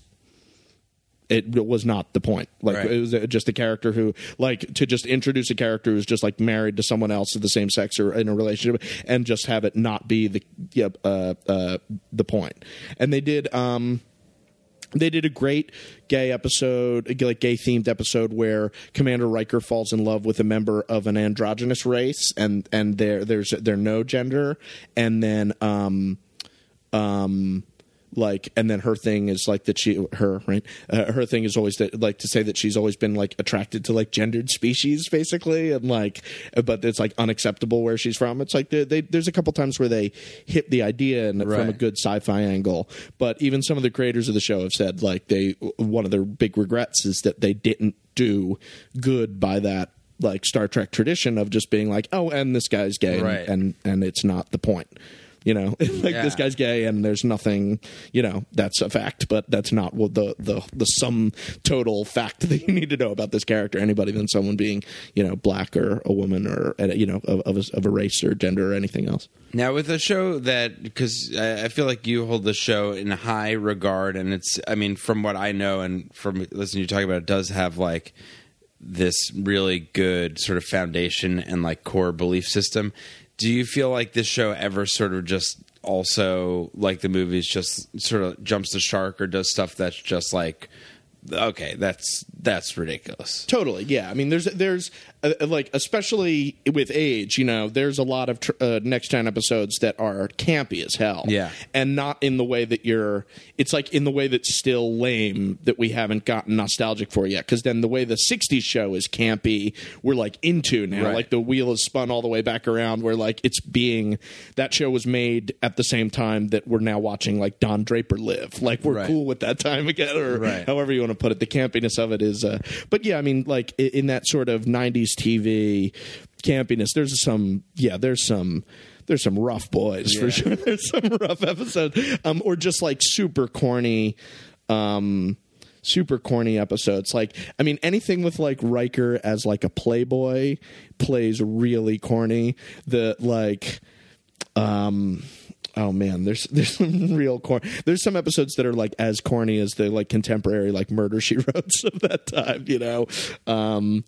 it was not the point. Like Right. it was uh, just a character who, like, to just introduce a character who's just like married to someone else of the same sex or in a relationship, and just have it not be the yeah, uh, uh, the point. And they did. um they did a great gay episode, like gay themed episode, where Commander Riker falls in love with a member of an androgynous race, and and there there's they're no gender, and then um um like and then her thing is like that she her right? Uh, her thing is always that like to say that she's always been like attracted to like gendered species basically and like but it's like unacceptable where she's from. It's like they, they, there's a couple times where they hit the idea and from a good sci-fi angle. But even some of the creators of the show have said like they one of their big regrets is that they didn't do good by that like Star Trek tradition of just being like oh and this guy's gay and- and and it's not the point You know, like Yeah. this guy's gay, and there's nothing. You know, that's a fact, but that's not what the the the sum total fact that you need to know about this character. Anybody than someone being you know black or a woman or you know of of a, of a race or gender or anything else. Now, with a show that, because I I feel like you hold the show in high regard, and it's, I mean, from what I know and from listening to you talk about it, does have like this really good sort of foundation and like core belief system. Do you feel like this show ever sort of just also, like the movies, just sort of jumps the shark or does stuff that's just like, okay, that's that's ridiculous. Totally, yeah. I mean, there's there's uh, like especially with age, you know, there's a lot of tr- uh, next gen episodes that are campy as hell, Yeah. and not in the way that you're. It's like in the way that's still lame that we haven't gotten nostalgic for yet. Because then the way the '60s show is campy, we're like into now. Right. Like the wheel is spun all the way back around. Where like it's being that show was made at the same time that we're now watching like Don Draper live. Like we're Right. cool with that time again, or Right. however you want to put it. The campiness of it is, uh, but yeah, I mean, like in that sort of '90s TV campiness, there's some, yeah, there's some. There's some rough boys for sure. There's some rough episodes, um, or just like super corny, um, super corny episodes. Like, I mean, anything with like Riker as like a playboy plays really corny. The like, um, oh man, there's there's some real corn. There's some episodes that are like as corny as the like contemporary like murder she wrote of that time. You know, um,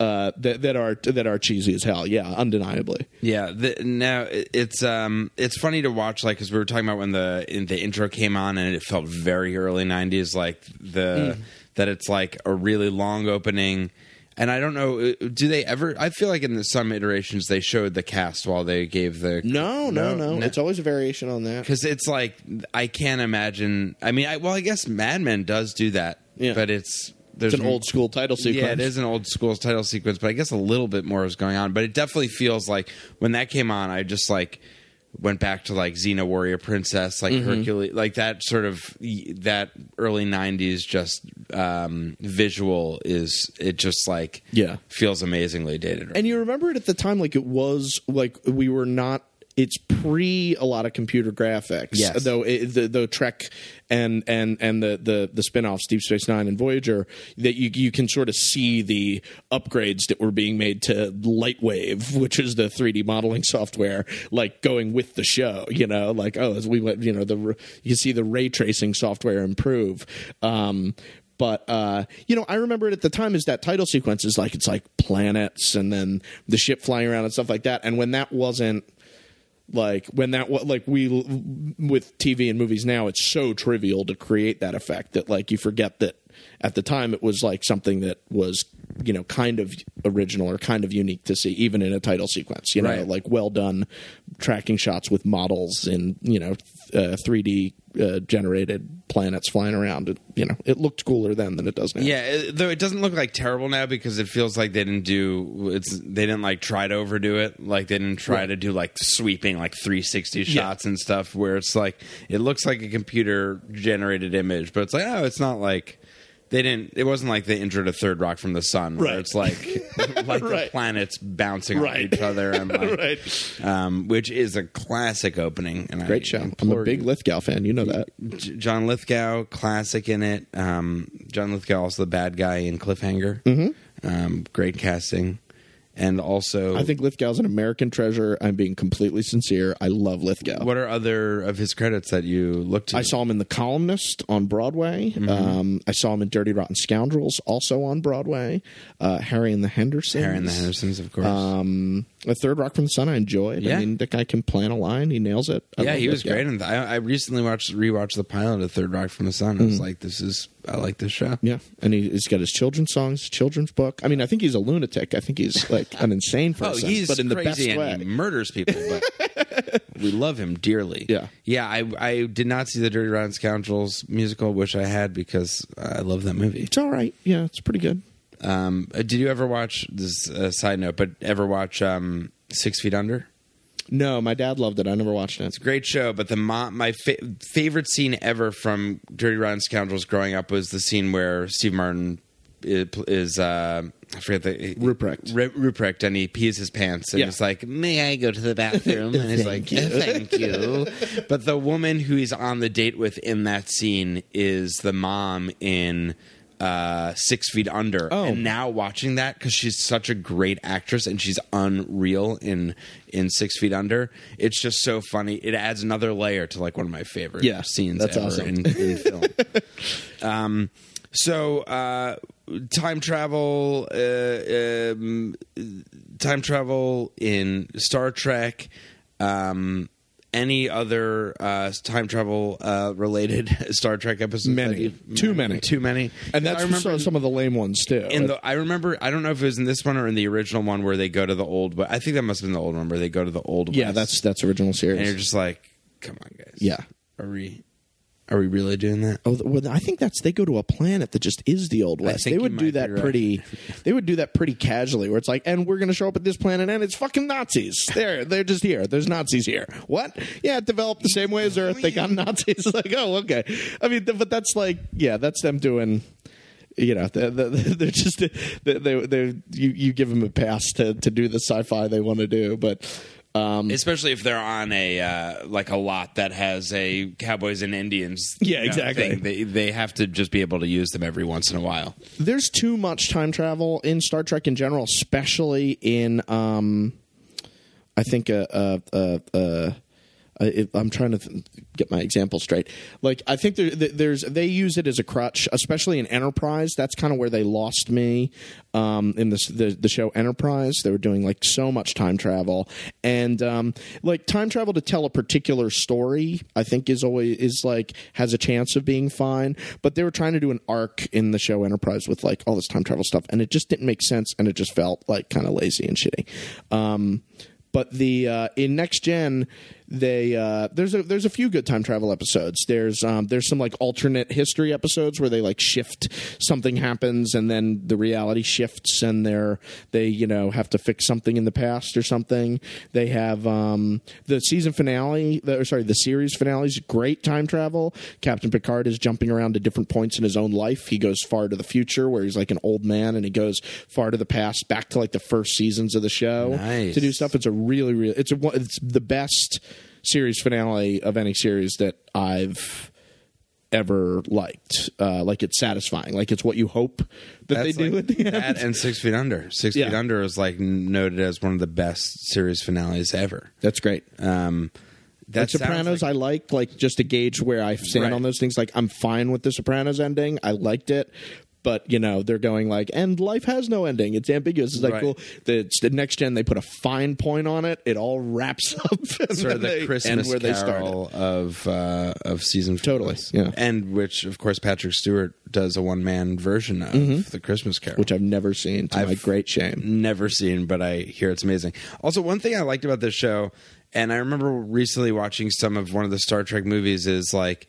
uh, that that are that are cheesy as hell. Yeah, undeniably. Yeah. The, now it's um it's funny to watch like because we were talking about when the in the intro came on and it felt very early '90s like the that it's like a really long opening. And I don't know, uh, do they ever? I feel like in the, some iterations they showed the cast while they gave the No, no, no. no. It's always a variation on that. because it's like I can't imagine. I mean, I, well, I guess Mad Men does do that, Yeah. but it's there's It's an old school title sequence. yeah, it is an old school title sequence, but I guess a little bit more is going on. But it definitely feels like when that came on, I just like went back to like Xena Warrior Princess, like Mm-hmm. Hercules, like that sort of that early '90s just um, visual is it just like Yeah. feels amazingly dated. And you remember it at the time, like it was like we were not. It's pre a lot of computer graphics, Yes. Though it, the, the Trek and and and the the the spin-offs, Deep Space Nine and Voyager, that you you can sort of see the upgrades that were being made to Lightwave, which is the 3D modeling software, like going with the show. You know, like oh, as we went, you know, the you see the ray tracing software improve. Um, but uh, you know, I remember it at the time as that title sequence is like it's like planets and then the ship flying around and stuff like that. And when that wasn't like when that like we with TV and movies now, it's so trivial to create that effect that like you forget that at the time it was like something that was you know kind of original or kind of unique to see even in a title sequence you know Right. like well done tracking shots with models in you know uh, 3d uh, generated planets flying around it, you know it looked cooler then than it does now Yeah, it- though it doesn't look like terrible now because it feels like they didn't do it's they didn't like try to overdo it. Like they didn't try Right. to do like sweeping like 360 Yeah. shots and stuff where it's like it looks like a computer generated image, but it's like oh, it's not like they didn't it wasn't like they injured a Third Rock from the Sun where Right. it's like like the planets bouncing off Right. each other and like right um, which is a classic opening and great I show i'm a big lithgow fan you know that John Lithgow, classic in it. Um, John Lithgow, also the bad guy in Cliffhanger. Mm-hmm. Um, great casting, and also i think lithgow's an american treasure i'm being completely sincere i love lithgow What are other of his credits that you look to? I saw him in The Columnist on Broadway. Mm-hmm. Um, I saw him in Dirty Rotten Scoundrels, also on Broadway. Uh, Harry and the Hendersons. Harry and the Hendersons, of course. Um, a Third Rock from the Sun, I enjoyed. Yeah. I mean, the guy can plan a line; he nails it. I yeah, he was great. And I, I recently watched rewatched the pilot of Third Rock from the Sun. I was like, this is I like this show. Yeah, and he, he's got his children's songs, children's book. I mean, I think he's a lunatic. I think he's like an insane Oh, person, he's but in the best and way. he murders people, but we love him dearly. Yeah. yeah. I I did not see the Dirty Rotten Scoundrels musical. Wish I had because I love that movie. It's all right. Yeah, it's pretty good. Um, uh, did you ever watch this uh, side note? But ever watch um, Six Feet Under? No, my dad loved it. I never watched it. It's a great show. But the my fa- favorite scene ever from Dirty Rotten Scoundrels growing up was the scene where Steve Martin is uh, I forget the Ruprecht. Ru- Ruprecht, and he pees his pants, and Yeah. he's like, "May I go to the bathroom?" And he's like, Thank you. "Thank you." But the woman who he's on the date with in that scene is the mom in uh, Six Feet Under. Oh. And now watching that because she's such a great actress and she's unreal in in Six Feet Under. It's just so funny. It adds another layer to like one of my favorite Yeah, scenes that's ever awesome. in, in film. um, so uh, time travel, uh, um, time travel in Star Trek. Um, any other uh, time travel uh, related Star Trek episodes? Many. Too many. Too many. and that's I remember so- some of the lame ones too. in the, I remember. I don't know if it was in this one or in the original one where they go to the old. But I think that must have been the old one where they go to the old. One. Yeah, West. that's that's original series. and you're just like, come on, guys. Yeah. Are we? Are we really doing that? Oh, well, I think that's they go to a planet that just is the old west. They would do that right. pretty. They would do that pretty casually, where it's like, and we're going to show up at this planet, and it's fucking Nazis. There, they're just here. There's Nazis here. What? Yeah, it developed the same way as Earth. They got Nazis. like, oh, okay. I mean, but that's like, yeah, that's them doing. You know, they're, they're they're just they they they you you give them a pass to to do the sci-fi they want to do, but. Um, Especially if they're on a uh, like a lot that has a cowboys and Indians. Yeah, exactly. thing. They they have to just be able to use them every once in a while. there's too much time travel in Star Trek in general, especially in um, I think uh, uh, if, I'm trying to th- get my example straight. Like I think there, there's they use it as a crutch, especially in Enterprise. That's kind of where they lost me um, in the the show Enterprise. They were doing like so much time travel and um, like time travel to tell a particular story. I think is always is like has a chance of being fine. But they were trying to do an arc in the show Enterprise with like all this time travel stuff, and it just didn't make sense, and it just felt like kind of lazy and shitty. Um, but the uh, in next gen they uh, there's a there's a few good time travel episodes there's um, there's some like alternate history episodes where they like shift something happens and then the reality shifts and they're they you know have to fix something in the past or something they have um, the season finale the, or sorry the series finale is great time travel captain picard is jumping around to different points in his own life he goes far to the future where he's like an old man and he goes far to the past back to like the first seasons of the show Nice. to do stuff. It's a really, really, it's a, it's the best series finale of any series that I've ever liked. Uh, like it's satisfying. Like it's what you hope that they do like at the end. that and Six Feet Under. Six Yeah. Feet Under is like noted as one of the best series finales ever. That's great. Um, that Like Sopranos, like- I like. Like just to gauge where I stand Right. on those things. Like I'm fine with the Sopranos ending. I liked it. But you know they're going like, and life has no ending. It's ambiguous. It's like Right. cool. The, the next gen they put a fine point on it. It all wraps up. sort of the they Christmas where they. Carol of uh, of season Totally, yeah. and which of course Patrick Stewart does a one man version of the Christmas Carol, Mm-hmm. which I've never seen. To I've- great shame. never seen, but I hear it's amazing. Also, one thing I liked about this show, and I remember recently watching some of one of the Star Trek movies, is like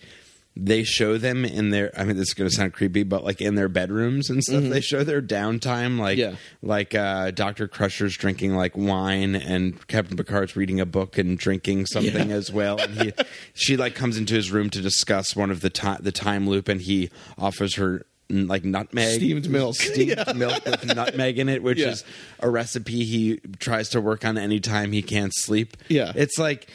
they show them in their. I mean, this is going to sound creepy, but like in their bedrooms and stuff. They show their downtime, like Mm-hmm. Yeah. like uh, Doctor Crusher's drinking like wine, and Captain Picard's reading a book and drinking something Yeah. as well. And he, she like comes into his room to discuss one of the time the time loop, and he offers her like nutmeg Steamed milk. steamed milk with nutmeg in it, which Yeah. is a recipe he tries to work on anytime he can't sleep. Yeah. It's like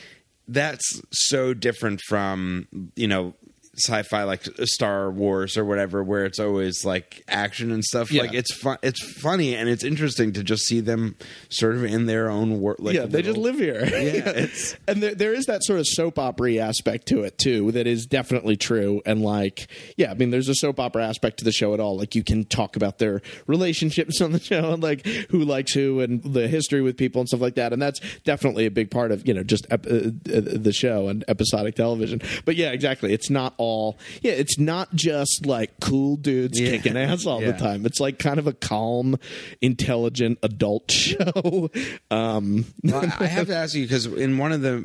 that's so different from, you know, sci-fi like Star Wars or whatever where it's always like action and stuff Yeah. like it's fun it's funny and it's interesting to just see them sort of in their own world like yeah, they just live here. Yeah, it's- and there, there is that sort of soap opera aspect to it too. That is definitely true. And like, yeah, I mean, there's a soap opera aspect to the show at all. Like, you can talk about their relationships on the show and like who likes who and the history with people and stuff like that. And that's definitely a big part of you know just ep- uh, uh, the show and episodic television. But yeah, exactly. It's not all. Yeah, it's not just like cool dudes Yeah. kicking ass all Yeah. the time. It's like kind of a calm, intelligent adult show. Um, well, I have to ask you because in one of the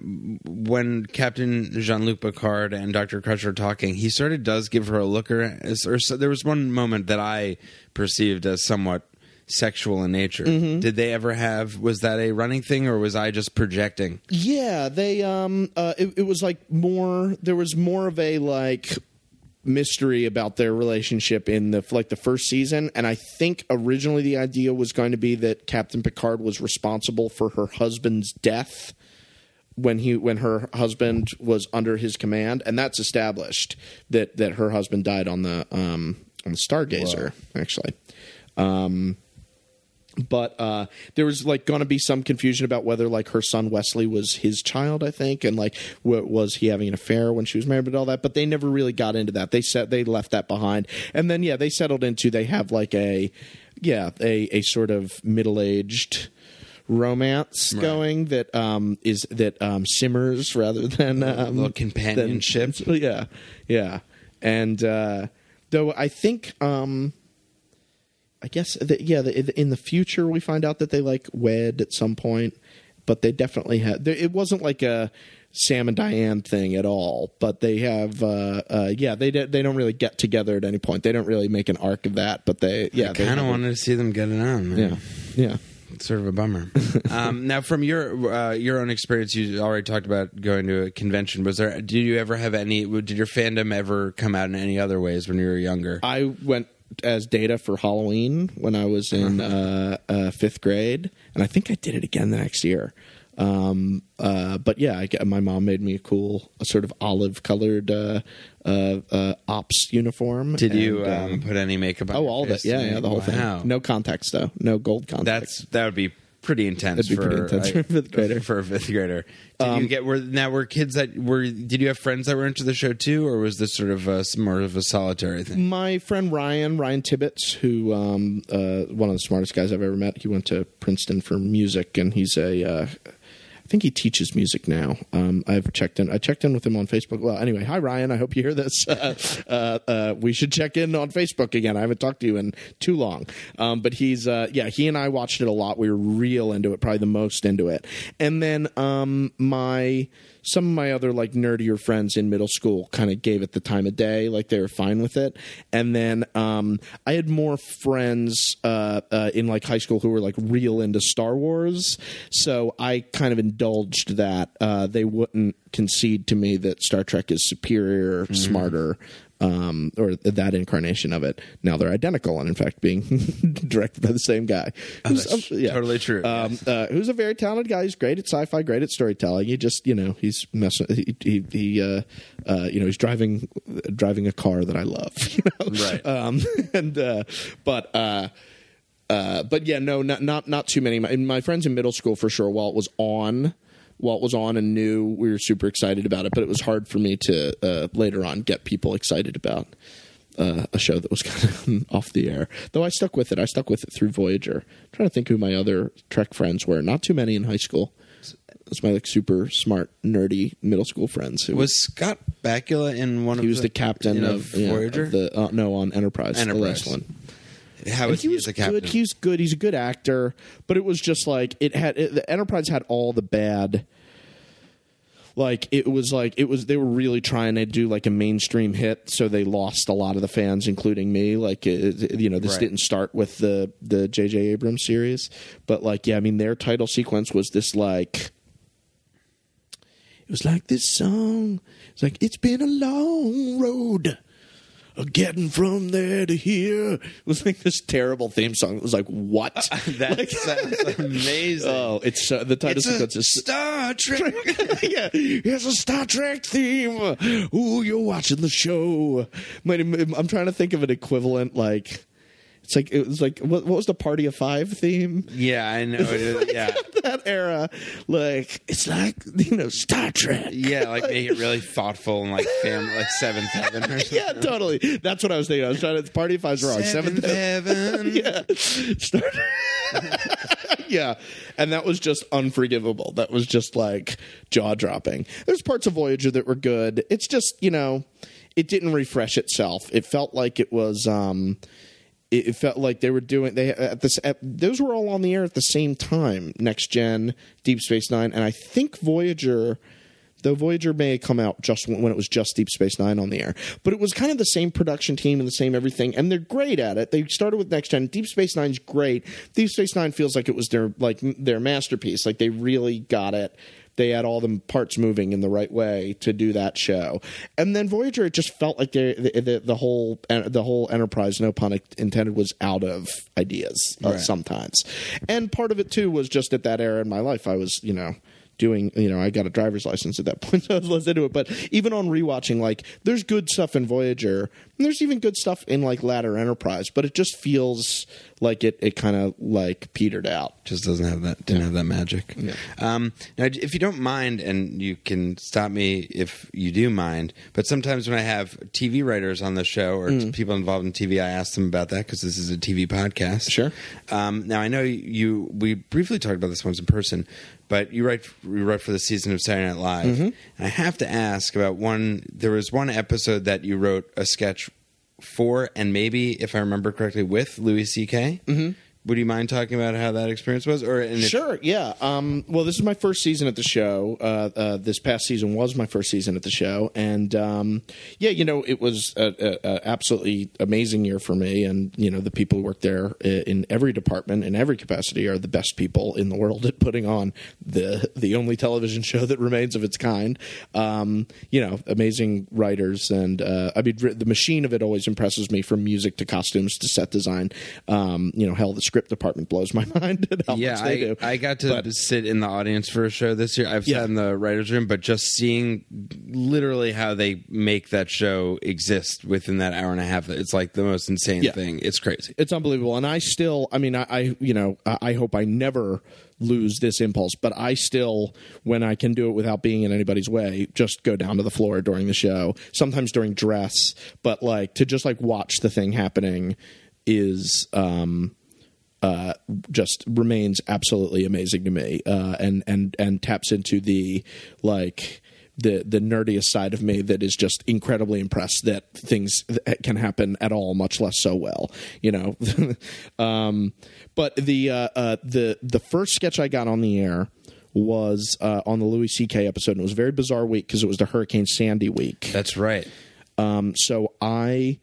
when Captain Jean Luc Picard and Doctor Crusher are talking, he sort of does give her a looker. Or so, there was one moment that I perceived as somewhat sexual in nature. Mm-hmm. Did they ever have? Was that a running thing, or was I just projecting? Yeah, they um uh it, it was like more there was more of a like mystery about their relationship in the like the first season and i think originally the idea was going to be that captain picard was responsible for her husband's death when he when her husband was under his command and that's established that that her husband died on the um on the stargazer actually um but uh, there was like going to be some confusion about whether like her son Wesley was his child, I think, and like w- was he having an affair when she was married, but all that. But they never really got into that. They said they left that behind, and then yeah, they settled into they have like a yeah a a sort of middle aged romance going that um is that um simmers rather than um little companionship. than- yeah yeah and uh though i think um I guess that yeah, the, in the future we find out that they like wed at some point, but they definitely had. It wasn't like a Sam and Diane thing at all, but they have. Uh, uh, yeah, they they don't really get together at any point. They don't really make an arc of that, but they yeah, I kind of wanted to see them get it on. man. Yeah, yeah. It's sort of a bummer. um, now, from your uh, your own experience, you already talked about going to a convention. Was there? Did you ever have any? Did your fandom ever come out in any other ways when you were younger? I went as data for Halloween when I was in uh, uh, fifth grade, and I think I did it again the next year. Um, uh, but yeah, I, my mom made me a cool, a sort of olive colored uh, uh, uh, ops uniform. Did you and, um, put any makeup on? Oh, all of it. Yeah, yeah, the whole Wow. thing. No contacts though. No gold contacts. That's that would be pretty intense for pretty intense for a fifth grader. Um, For a fifth grader, did you get were now were kids that were? Did you have friends that were into the show too, or was this sort of a, more of a solitary thing? my friend Ryan, Ryan Tibbetts, who um, uh, one of the smartest guys I've ever met. He went to Princeton for music, and he's a. Uh, I think he teaches music now. Um, I've checked in. I checked in with him on Facebook. Well, anyway, hi Ryan. I hope you hear this. Uh, uh, uh, we should check in on Facebook again. I haven't talked to you in too long. Um, but he's uh, yeah. He and I watched it a lot. We were real into it, probably the most into it. And then um, my some of my other like nerdier friends in middle school kind of gave it the time of day like they were fine with it. And then um, i had more friends uh, uh, in like high school who were like real into star wars. So i kind of indulged that uh, they wouldn't concede to me that star trek is superior smarter um, or that incarnation of it. Now they're identical, and in fact, being directed by the same guy. Who's, uh, yeah. totally true, Um, uh, who's a very talented guy. He's great at sci-fi, great at storytelling. He just, you know, he's messing. He, he, he uh, uh, you know, he's driving driving a car that I love. You know? Right. Um, and uh, but. Uh, uh, but yeah, no, not not not too many. My, my friends in middle school for sure. While it was on, it was on and knew, we were super excited about it. But it was hard for me to uh, later on get people excited about uh, a show that was kind of off the air. Though I stuck with it. I stuck with it through Voyager. I'm trying to think who my other Trek friends were. Not too many in high school. It's my like super smart nerdy middle school friends. Who Was Scott Bakula in one of he was the captain you know, of, yeah, Voyager? of the uh, no on Enterprise, Enterprise. the last one. How And he was as a captain? good. He was good. He's a good actor, but it was just like it had it, the Enterprise had all the bad. Like it was like it was they were really trying to do like a mainstream hit, so they lost a lot of the fans, including me. Like it, you know, this Right. didn't start with the the J.J. Abrams series, but like yeah, I mean their title sequence was this like. It was like this song. It's like it's been a long road getting from there to here. It was like this terrible theme song. It was like, what? that sounds amazing. oh, it's uh, the title sequence is Star Trek. yeah, it's a Star Trek theme. Ooh, you're watching the show. I'm trying to think of an equivalent. Like, it's like it was like what, what was the Party of Five theme? yeah, I know. Yeah, That era, like it's like you know Star Trek. yeah, like make it really thoughtful and like family, like Seventh Heaven or something. Yeah, totally. That's what I was thinking. I was trying to. Party of Five's wrong. Seventh Heaven. yeah. Start- yeah. And that was just unforgivable. That was just like jaw dropping. There's parts of Voyager that were good. It's just, you know, it didn't refresh itself. It felt like it was um it, it felt like they were doing they at this at, those were all on the air at the same time. Next Gen, Deep Space 9, and I think Voyager Though Voyager may have come out just when when it was just Deep Space Nine on the air, but it was kind of the same production team and the same everything, and they're great at it. They started with Next Gen. Deep Space Nine's great. Deep Space Nine feels like it was their like their masterpiece. Like they really got it they had all the parts moving in the right way to do that show. And then Voyager, it just felt like they, the, the the whole the whole Enterprise, no pun intended, was out of ideas uh, Right. sometimes. And part of it too was just at that era in my life, I was you know doing you know i got a driver's license at that point so i was less into it but even on rewatching like there's good stuff in voyager and there's even good stuff in like ladder enterprise but it just feels like it, it kind of like petered out just doesn't have that didn't have that magic. Um, now, if you don't mind, and you can stop me if you do mind, but sometimes when I have TV writers on the show or Mm. people involved in TV, I ask them about that because this is a TV podcast. Sure. Um, now I know you. We briefly talked about this once in person, but you write you write for the season of Saturday Night Live. Mm-hmm. And I have to ask about one. There was one episode that you wrote a sketch for, and maybe if I remember correctly, with Louis C.K. Mm-hmm. Would you mind talking about how that experience was? Or if- Sure, yeah. Um, well, this is my first season at the show. Uh, uh, this past season was my first season at the show, and um, yeah, you know, it was a, a, a absolutely amazing year for me. And you know, the people who work there in every department in every capacity are the best people in the world at putting on the the only television show that remains of its kind. Um, you know, amazing writers, and uh, I mean, the machine of it always impresses me, from music to costumes to set design. Um, you know, hell, the script department blows my mind at how yeah, much they I, do. I got to But- sit in the audience for a show this year. I've Yeah. sat in the writers' room, but just seeing literally how they make that show exist within that hour and a half, it's like the most insane Yeah. thing. It's crazy. it's unbelievable and i still i mean i, I you know I, I hope i never lose this impulse but i still when i can do it without being in anybody's way just go down to the floor during the show sometimes during dress but like to just like watch the thing happening is um uh, just remains absolutely amazing to me, uh, and and and taps into the like the the nerdiest side of me that is just incredibly impressed that things th- can happen at all, much less so well, you know. um, but the uh, uh, the the first sketch I got on the air was uh, on the Louis C.K. episode, and it was a very bizarre week because it was the Hurricane Sandy week. That's right. Um, so I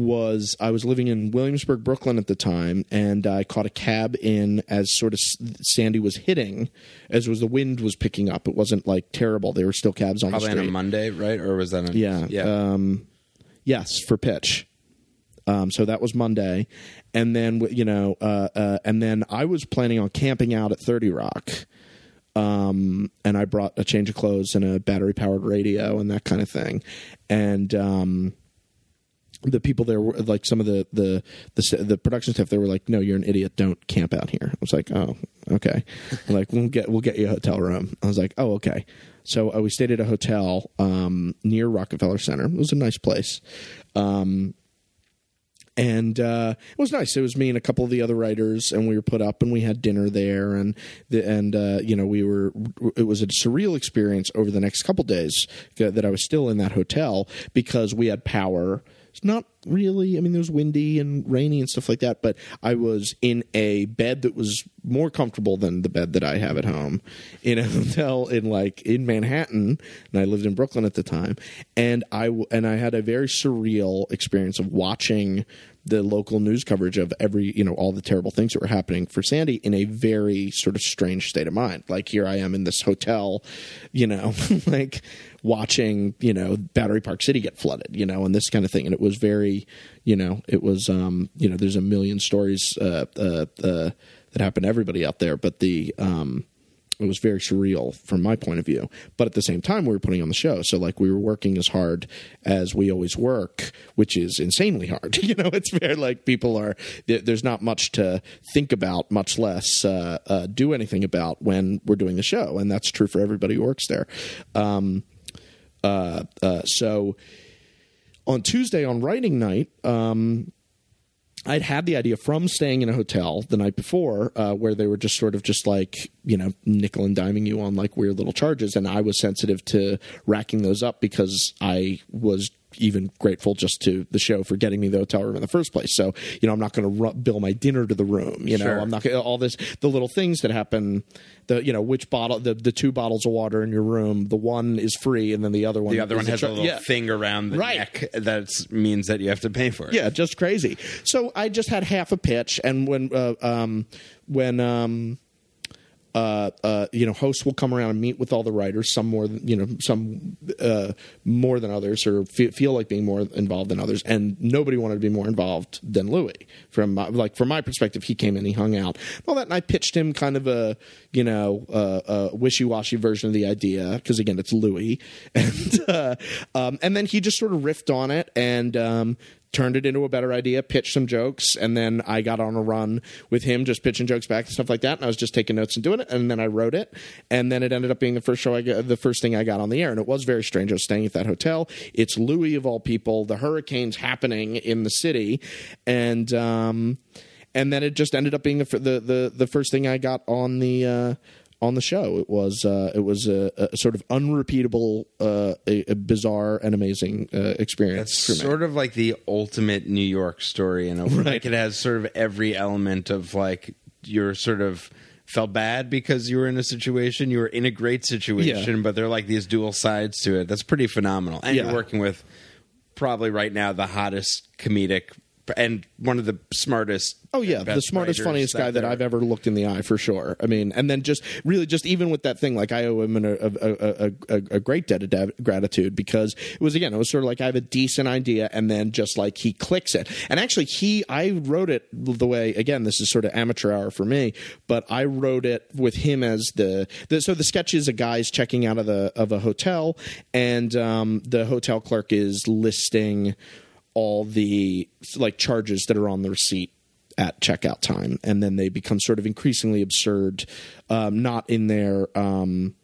was I was living in Williamsburg, Brooklyn at the time, and I caught a cab in as sort of Sandy was hitting, as was the wind was picking up. It wasn't like terrible. There were still cabs on Probably the on street. a Monday, right? Or was that on? Yeah. Yeah. Um, yes, for pitch. Um, so that was Monday, and then you know, uh, uh, and then I was planning on camping out at Thirty Rock, um, and I brought a change of clothes and a battery powered radio and that kind of thing, and um, the people there were like some of the the the, the production staff. They were like, "No, you're an idiot. Don't camp out here." I was like, "Oh, okay." like we'll get we'll get you a hotel room. I was like, "Oh, okay." So uh, we stayed at a hotel um, near Rockefeller Center. It was a nice place. Um, and uh, it was nice. It was me and a couple of the other writers, and we were put up, and we had dinner there, and the, and uh, you know we were. It was a surreal experience over the next couple days that I was still in that hotel because we had power. It's not really. I mean, it was windy and rainy and stuff like that, but I was in a bed that was more comfortable than the bed that I have at home in a hotel in like in Manhattan, and I lived in Brooklyn at the time, and i and I had a very surreal experience of watching the local news coverage of every you know all the terrible things that were happening for Sandy in a very sort of strange state of mind. Like here I am in this hotel, you know, like watching you know Battery Park City get flooded, you know, and this kind of thing. And it was very, you know, it was um, you know, there's a million stories uh, uh, uh, that happen to everybody out there, but the um, it was very surreal from my point of view. But at the same time, we were putting on the show, so like we were working as hard as we always work, which is insanely hard. you know, it's very like people are. There's not much to think about, much less uh, uh, do anything about when we're doing the show, and that's true for everybody who works there. Um, uh, uh, so on Tuesday on writing night, um, I'd had the idea from staying in a hotel the night before, uh, where they were just sort of just like you know nickel and diming you on like weird little charges, and I was sensitive to racking those up because I was even grateful just to the show for getting me the hotel room in the first place. So you know I'm not going to ru- bill my dinner to the room. You know Sure. I'm not gonna, all this the little things that happen. The you know which bottle the the two bottles of water in your room, the one is free, and then the other one the other one has a char- little yeah. thing around the Right. neck that means that you have to pay for it. Yeah, just crazy. So I just had half a pitch, and when uh, um, when um, uh, uh, you know, hosts will come around and meet with all the writers. Some more, than, you know, some uh, more than others, or fe- feel like being more involved than others. And nobody wanted to be more involved than Louis. From my, like from my perspective, he came in, he hung out, all that, and I pitched him kind of a you know a, a wishy washy version of the idea because again, it's Louis, and uh, um, and then he just sort of riffed on it and. Um, turned it into a better idea, pitched some jokes, and then I got on a run with him, just pitching jokes back and stuff like that. And I was just taking notes and doing it, and then I wrote it, and then it ended up being the first show I got, the first thing I got on the air, and it was very strange. I was staying at that hotel. It's Louis of all people. The hurricane's happening in the city, and um, and then it just ended up being the the the, the first thing I got on the. Uh, on the show. It was uh, it was a, a sort of unrepeatable, uh, a, a bizarre and amazing uh, experience. sort of like the ultimate New York story in a way. Like it has sort of every element of like you're sort of felt bad because you were in a situation, you were in a great situation, Yeah. but there are like these dual sides to it. That's pretty phenomenal. And Yeah. you're working with probably right now the hottest comedic and one of the smartest. Oh yeah, the smartest, funniest guy that I've ever looked in the eye for sure. I mean, and then just really, just even with that thing, like I owe him an, a, a, a, a, a great debt of gratitude because it was again, it was sort of like I have a decent idea, and then just like he clicks it. And actually, he, I wrote it the way again, this is sort of amateur hour for me, but I wrote it with him as the, the so the sketch is a guy's checking out of the of a hotel, and um, the hotel clerk is listing all the like charges that are on the receipt at checkout time, and then they become sort of increasingly absurd, um, not in their um,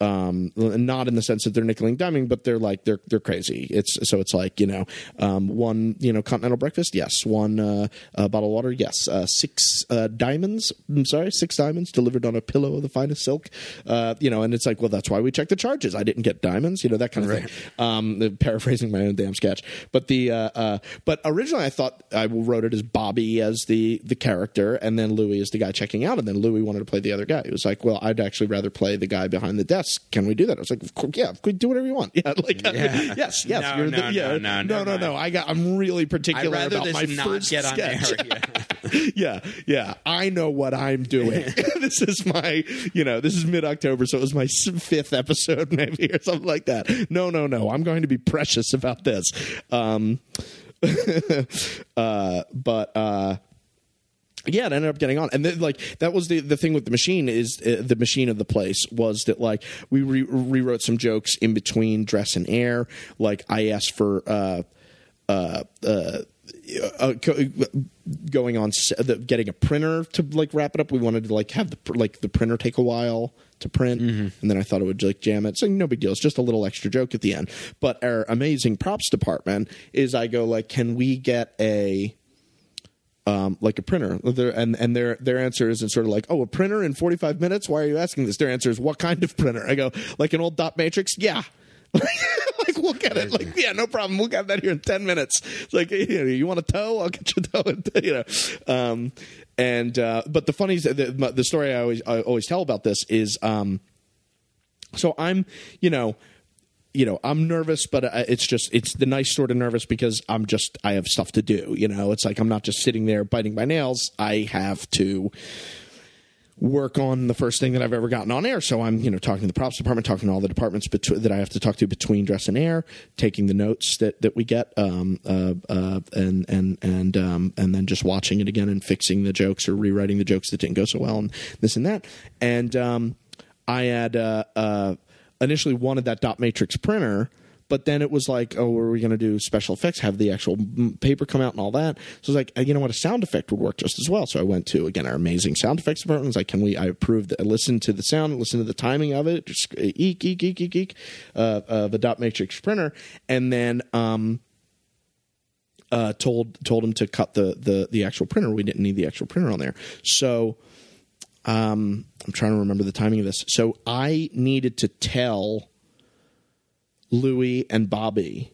um, not in the sense that they're nickel and diming, but they're like they're they're crazy. It's so it's like you know um, one you know continental breakfast, yes. One uh, uh, bottle of water, yes. Uh, six uh, diamonds, I'm sorry, six diamonds delivered on a pillow of the finest silk. Uh, you know, and it's like, well, that's why we check the charges. I didn't get diamonds, you know, that kind of thing. Um, paraphrasing my own damn sketch, but the uh, uh, but originally I thought I wrote it as Bobby as the the character, and then Louis is the guy checking out, and then Louis wanted to play the other guy. He was like, well, I'd actually rather play the guy behind the desk. Can we do that? I was like, of course, yeah, do whatever you want. Yeah, like Yeah. yes, yes. No, you're no, the, yeah, no, no, no, no, no. I got. I'm really particular about this my not first get on sketch. yeah, yeah. I know what I'm doing. this is my, you know, this is mid October, so it was my fifth episode, maybe, or something like that. No, no, no. I'm going to be precious about this. Um, uh, but, uh, yeah, it ended up getting on, and then, like that was the the thing with the machine is uh, the machine of the place was that like we re- rewrote some jokes in between dress and air. Like I asked for uh, uh, uh, uh, going on the, getting a printer to like wrap it up. We wanted to like have the like the printer take a while to print, and then I thought it would like jam it. So no big deal. It's just a little extra joke at the end. But our amazing props department is I go like, can we get a um, like a printer. And and their their answer isn't sort of like, oh, a printer in 45 minutes? Why are you asking this? Their answer is, what kind of printer? I go, like an old dot matrix? Yeah. like we'll get it. Like yeah, no problem. We'll get that here in ten minutes. It's like you, know, you want a toe? I'll get you a toe. You know, um, and uh, but the funny the, the story I always I always tell about this is um, so I'm you know you know i'm nervous but it's just it's the nice sort of nervous because i'm just i have stuff to do you know it's like i'm not just sitting there biting my nails i have to work on the first thing that I've ever gotten on air. So I'm, you know, talking to the props department, talking to all the departments that I have to talk to between dress and air, taking the notes that, that we get, um, uh, uh, and and and um, and then just watching it again and fixing the jokes or rewriting the jokes that didn't go so well and this and that. And um, I had uh, uh, initially wanted that dot matrix printer. But then it was like, oh, are we going to do special effects? Have the actual paper come out and all that? So I was like, uh, you know what, a sound effect would work just as well. So I went to again our amazing sound effects department. I was like, can we? I approved. I listened to the sound, listened to the timing of it, just uh, eek eek eek eek eek, uh, uh, the dot matrix printer, and then um, uh, told told him to cut the the the actual printer. We didn't need the actual printer on there, so um, I'm trying to remember the timing of this. So I needed to tell Louis and Bobby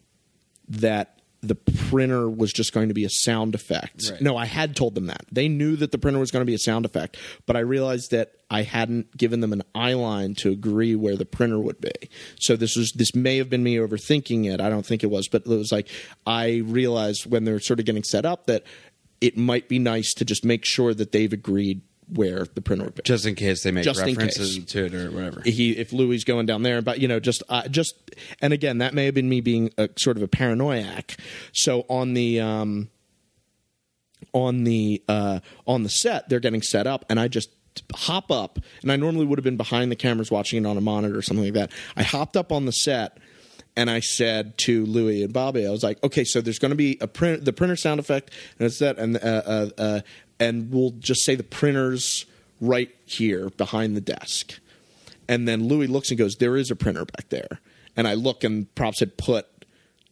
that the printer was just going to be a sound effect. Right. No, I had told them that. They knew that the printer was going to be a sound effect, but I realized that I hadn't given them an eye line to agree where the printer would be. So this was this may have been me overthinking it. I don't think it was, but it was like I realized when they're sort of getting set up that it might be nice to just make sure that they've agreed where the printer would be. Just in case they make Just references to it or whatever. he if Louis going down there, but you know, just uh, just and again, that may have been me being a sort of a paranoiac. So on the um, on the uh, on the set, they're getting set up, and I just hop up, and I normally would have been behind the cameras watching it on a monitor or something like that. I hopped up on the set. And I said to Louis and Bobby, I was like, "Okay, so there's going to be a print, the printer sound effect, and it's that, and uh, uh, uh, and we'll just say the printer's right here behind the desk." And then Louis looks and goes, "There is a printer back there." And I look, and props had put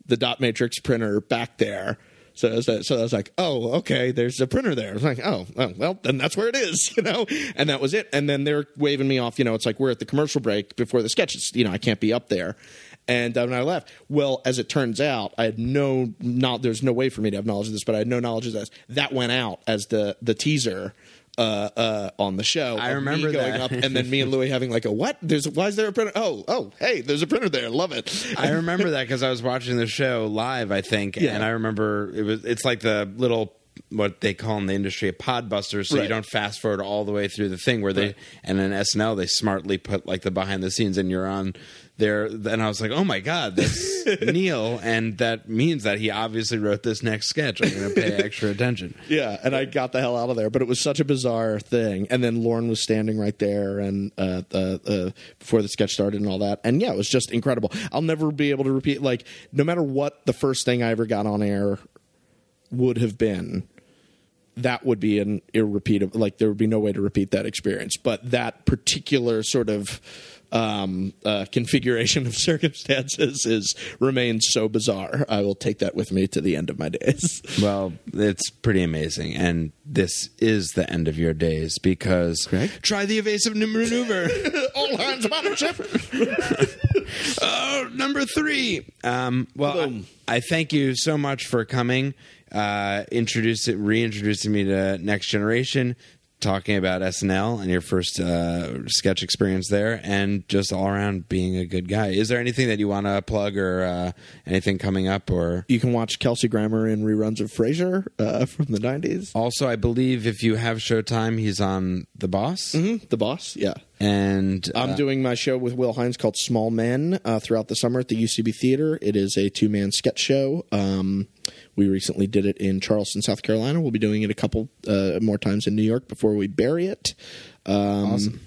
the dot matrix printer back there. So so I was like, "Oh, okay, there's a printer there." I was like, "Oh, well, then that's where it is," you know. And that was it. And then they're waving me off. You know, it's like we're at the commercial break before the sketches. You know, I can't be up there. And when I left, well, as it turns out, I had no not. There's no way for me to have knowledge of this, but I had no knowledge of this. That went out as the the teaser uh, uh, on the show. I remember going that. up, and then me and Louis having like a what? There's why is there a printer? Oh, oh, hey, there's a printer there. Love it. I remember that because I was watching the show live, I think, Yeah. and I remember it was. It's like the little what they call in the industry a podbuster, so Right. you don't fast forward all the way through the thing. Where they Right. and in SNL they smartly put like the behind the scenes, and you're on there. And I was like, oh my god, that's Neil, and that means that he obviously wrote this next sketch. I'm going to pay extra attention. Yeah, and I got the hell out of there. But it was such a bizarre thing. And then Lorne was standing right there, and uh, uh, uh, before the sketch started and all that. And yeah, it was just incredible. I'll never be able to repeat. Like, no matter what the first thing I ever got on air would have been, that would be an irrepeatable. Like, there would be no way to repeat that experience. But that particular sort of um, uh, configuration of circumstances is remains so bizarre. I will take that with me to the end of my days. Well, it's pretty amazing, and this is the end of your days because Greg? try the evasive maneuver. All hands on ship. oh, number three. Um, well, I, I thank you so much for coming, uh, introducing, reintroducing me to Next Generation, talking about SNL and your first uh, sketch experience there, and just all around being a good guy. Is there anything that you want to plug or uh, anything coming up or? You can watch Kelsey Grammer in reruns of Frasier uh, from the '90s. Also, I believe if you have Showtime, he's on The Boss, Mm-hmm. The Boss, yeah. and I'm uh, doing my show with Will Hines called Small Men uh, throughout the summer at the UCB Theater. It is a two man sketch show. Um, we recently did it in Charleston, South Carolina. We'll be doing it a couple uh, more times in New York before we bury it. Um, Awesome.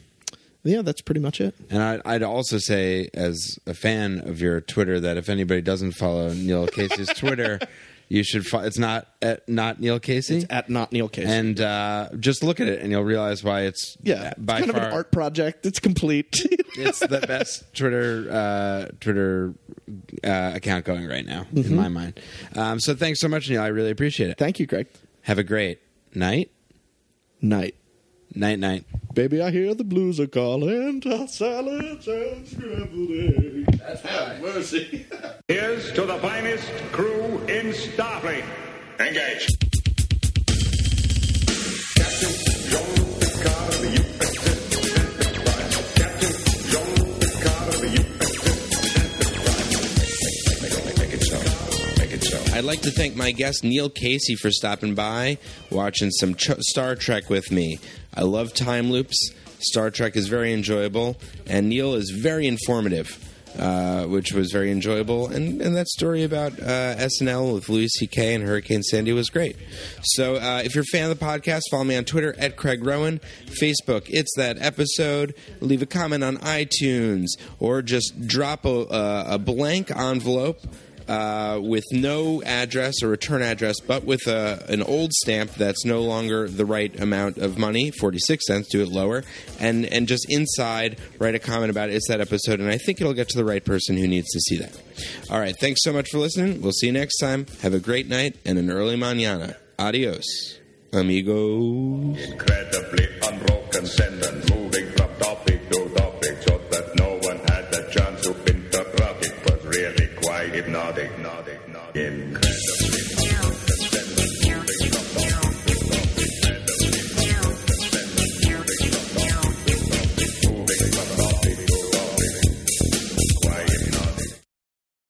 Yeah, that's pretty much it. And I, I'd also say, as a fan of your Twitter, that if anybody doesn't follow Neil Casey's Twitter, you should. Fo- it's not at not Neil Casey, At not Neil Casey. and uh, just look at it, and you'll realize why it's yeah, it's kind far of an art project. It's complete. it's the best Twitter uh, Twitter uh, account going right now Mm-hmm. in my mind. Um, so thanks so much, Neil. I really appreciate it. Thank you, Greg. Have a great night, Night. Night, night. Baby, I hear the blues are calling. Toss salads and scrambled eggs. That's right. Mercy. Here's to the finest crew in Starfleet. Engage. Captain Jean Picard of the USS Enterprise. Captain Jean Picard of the USS Enterprise. Make it so. Make it so. I'd like to thank my guest Neil Casey for stopping by, watching some Ch- Star Trek with me. I love time loops. Star Trek is very enjoyable, and Neil is very informative, uh, which was very enjoyable. And, and that story about uh, SNL with Louis C.K. and Hurricane Sandy was great. So uh, if you're a fan of the podcast, follow me on Twitter at Craig Rowin, Facebook, it's that episode. Leave a comment on iTunes, or just drop a, a, a blank envelope uh, with no address or return address, but with a, an old stamp that's no longer the right amount of money, 46 cents, do it lower, and, and just inside write a comment about it. It's that episode, and I think it'll get to the right person who needs to see that. All right, thanks so much for listening. We'll see you next time. Have a great night and an early mañana. Adios, amigos. Incredibly unbroken, move.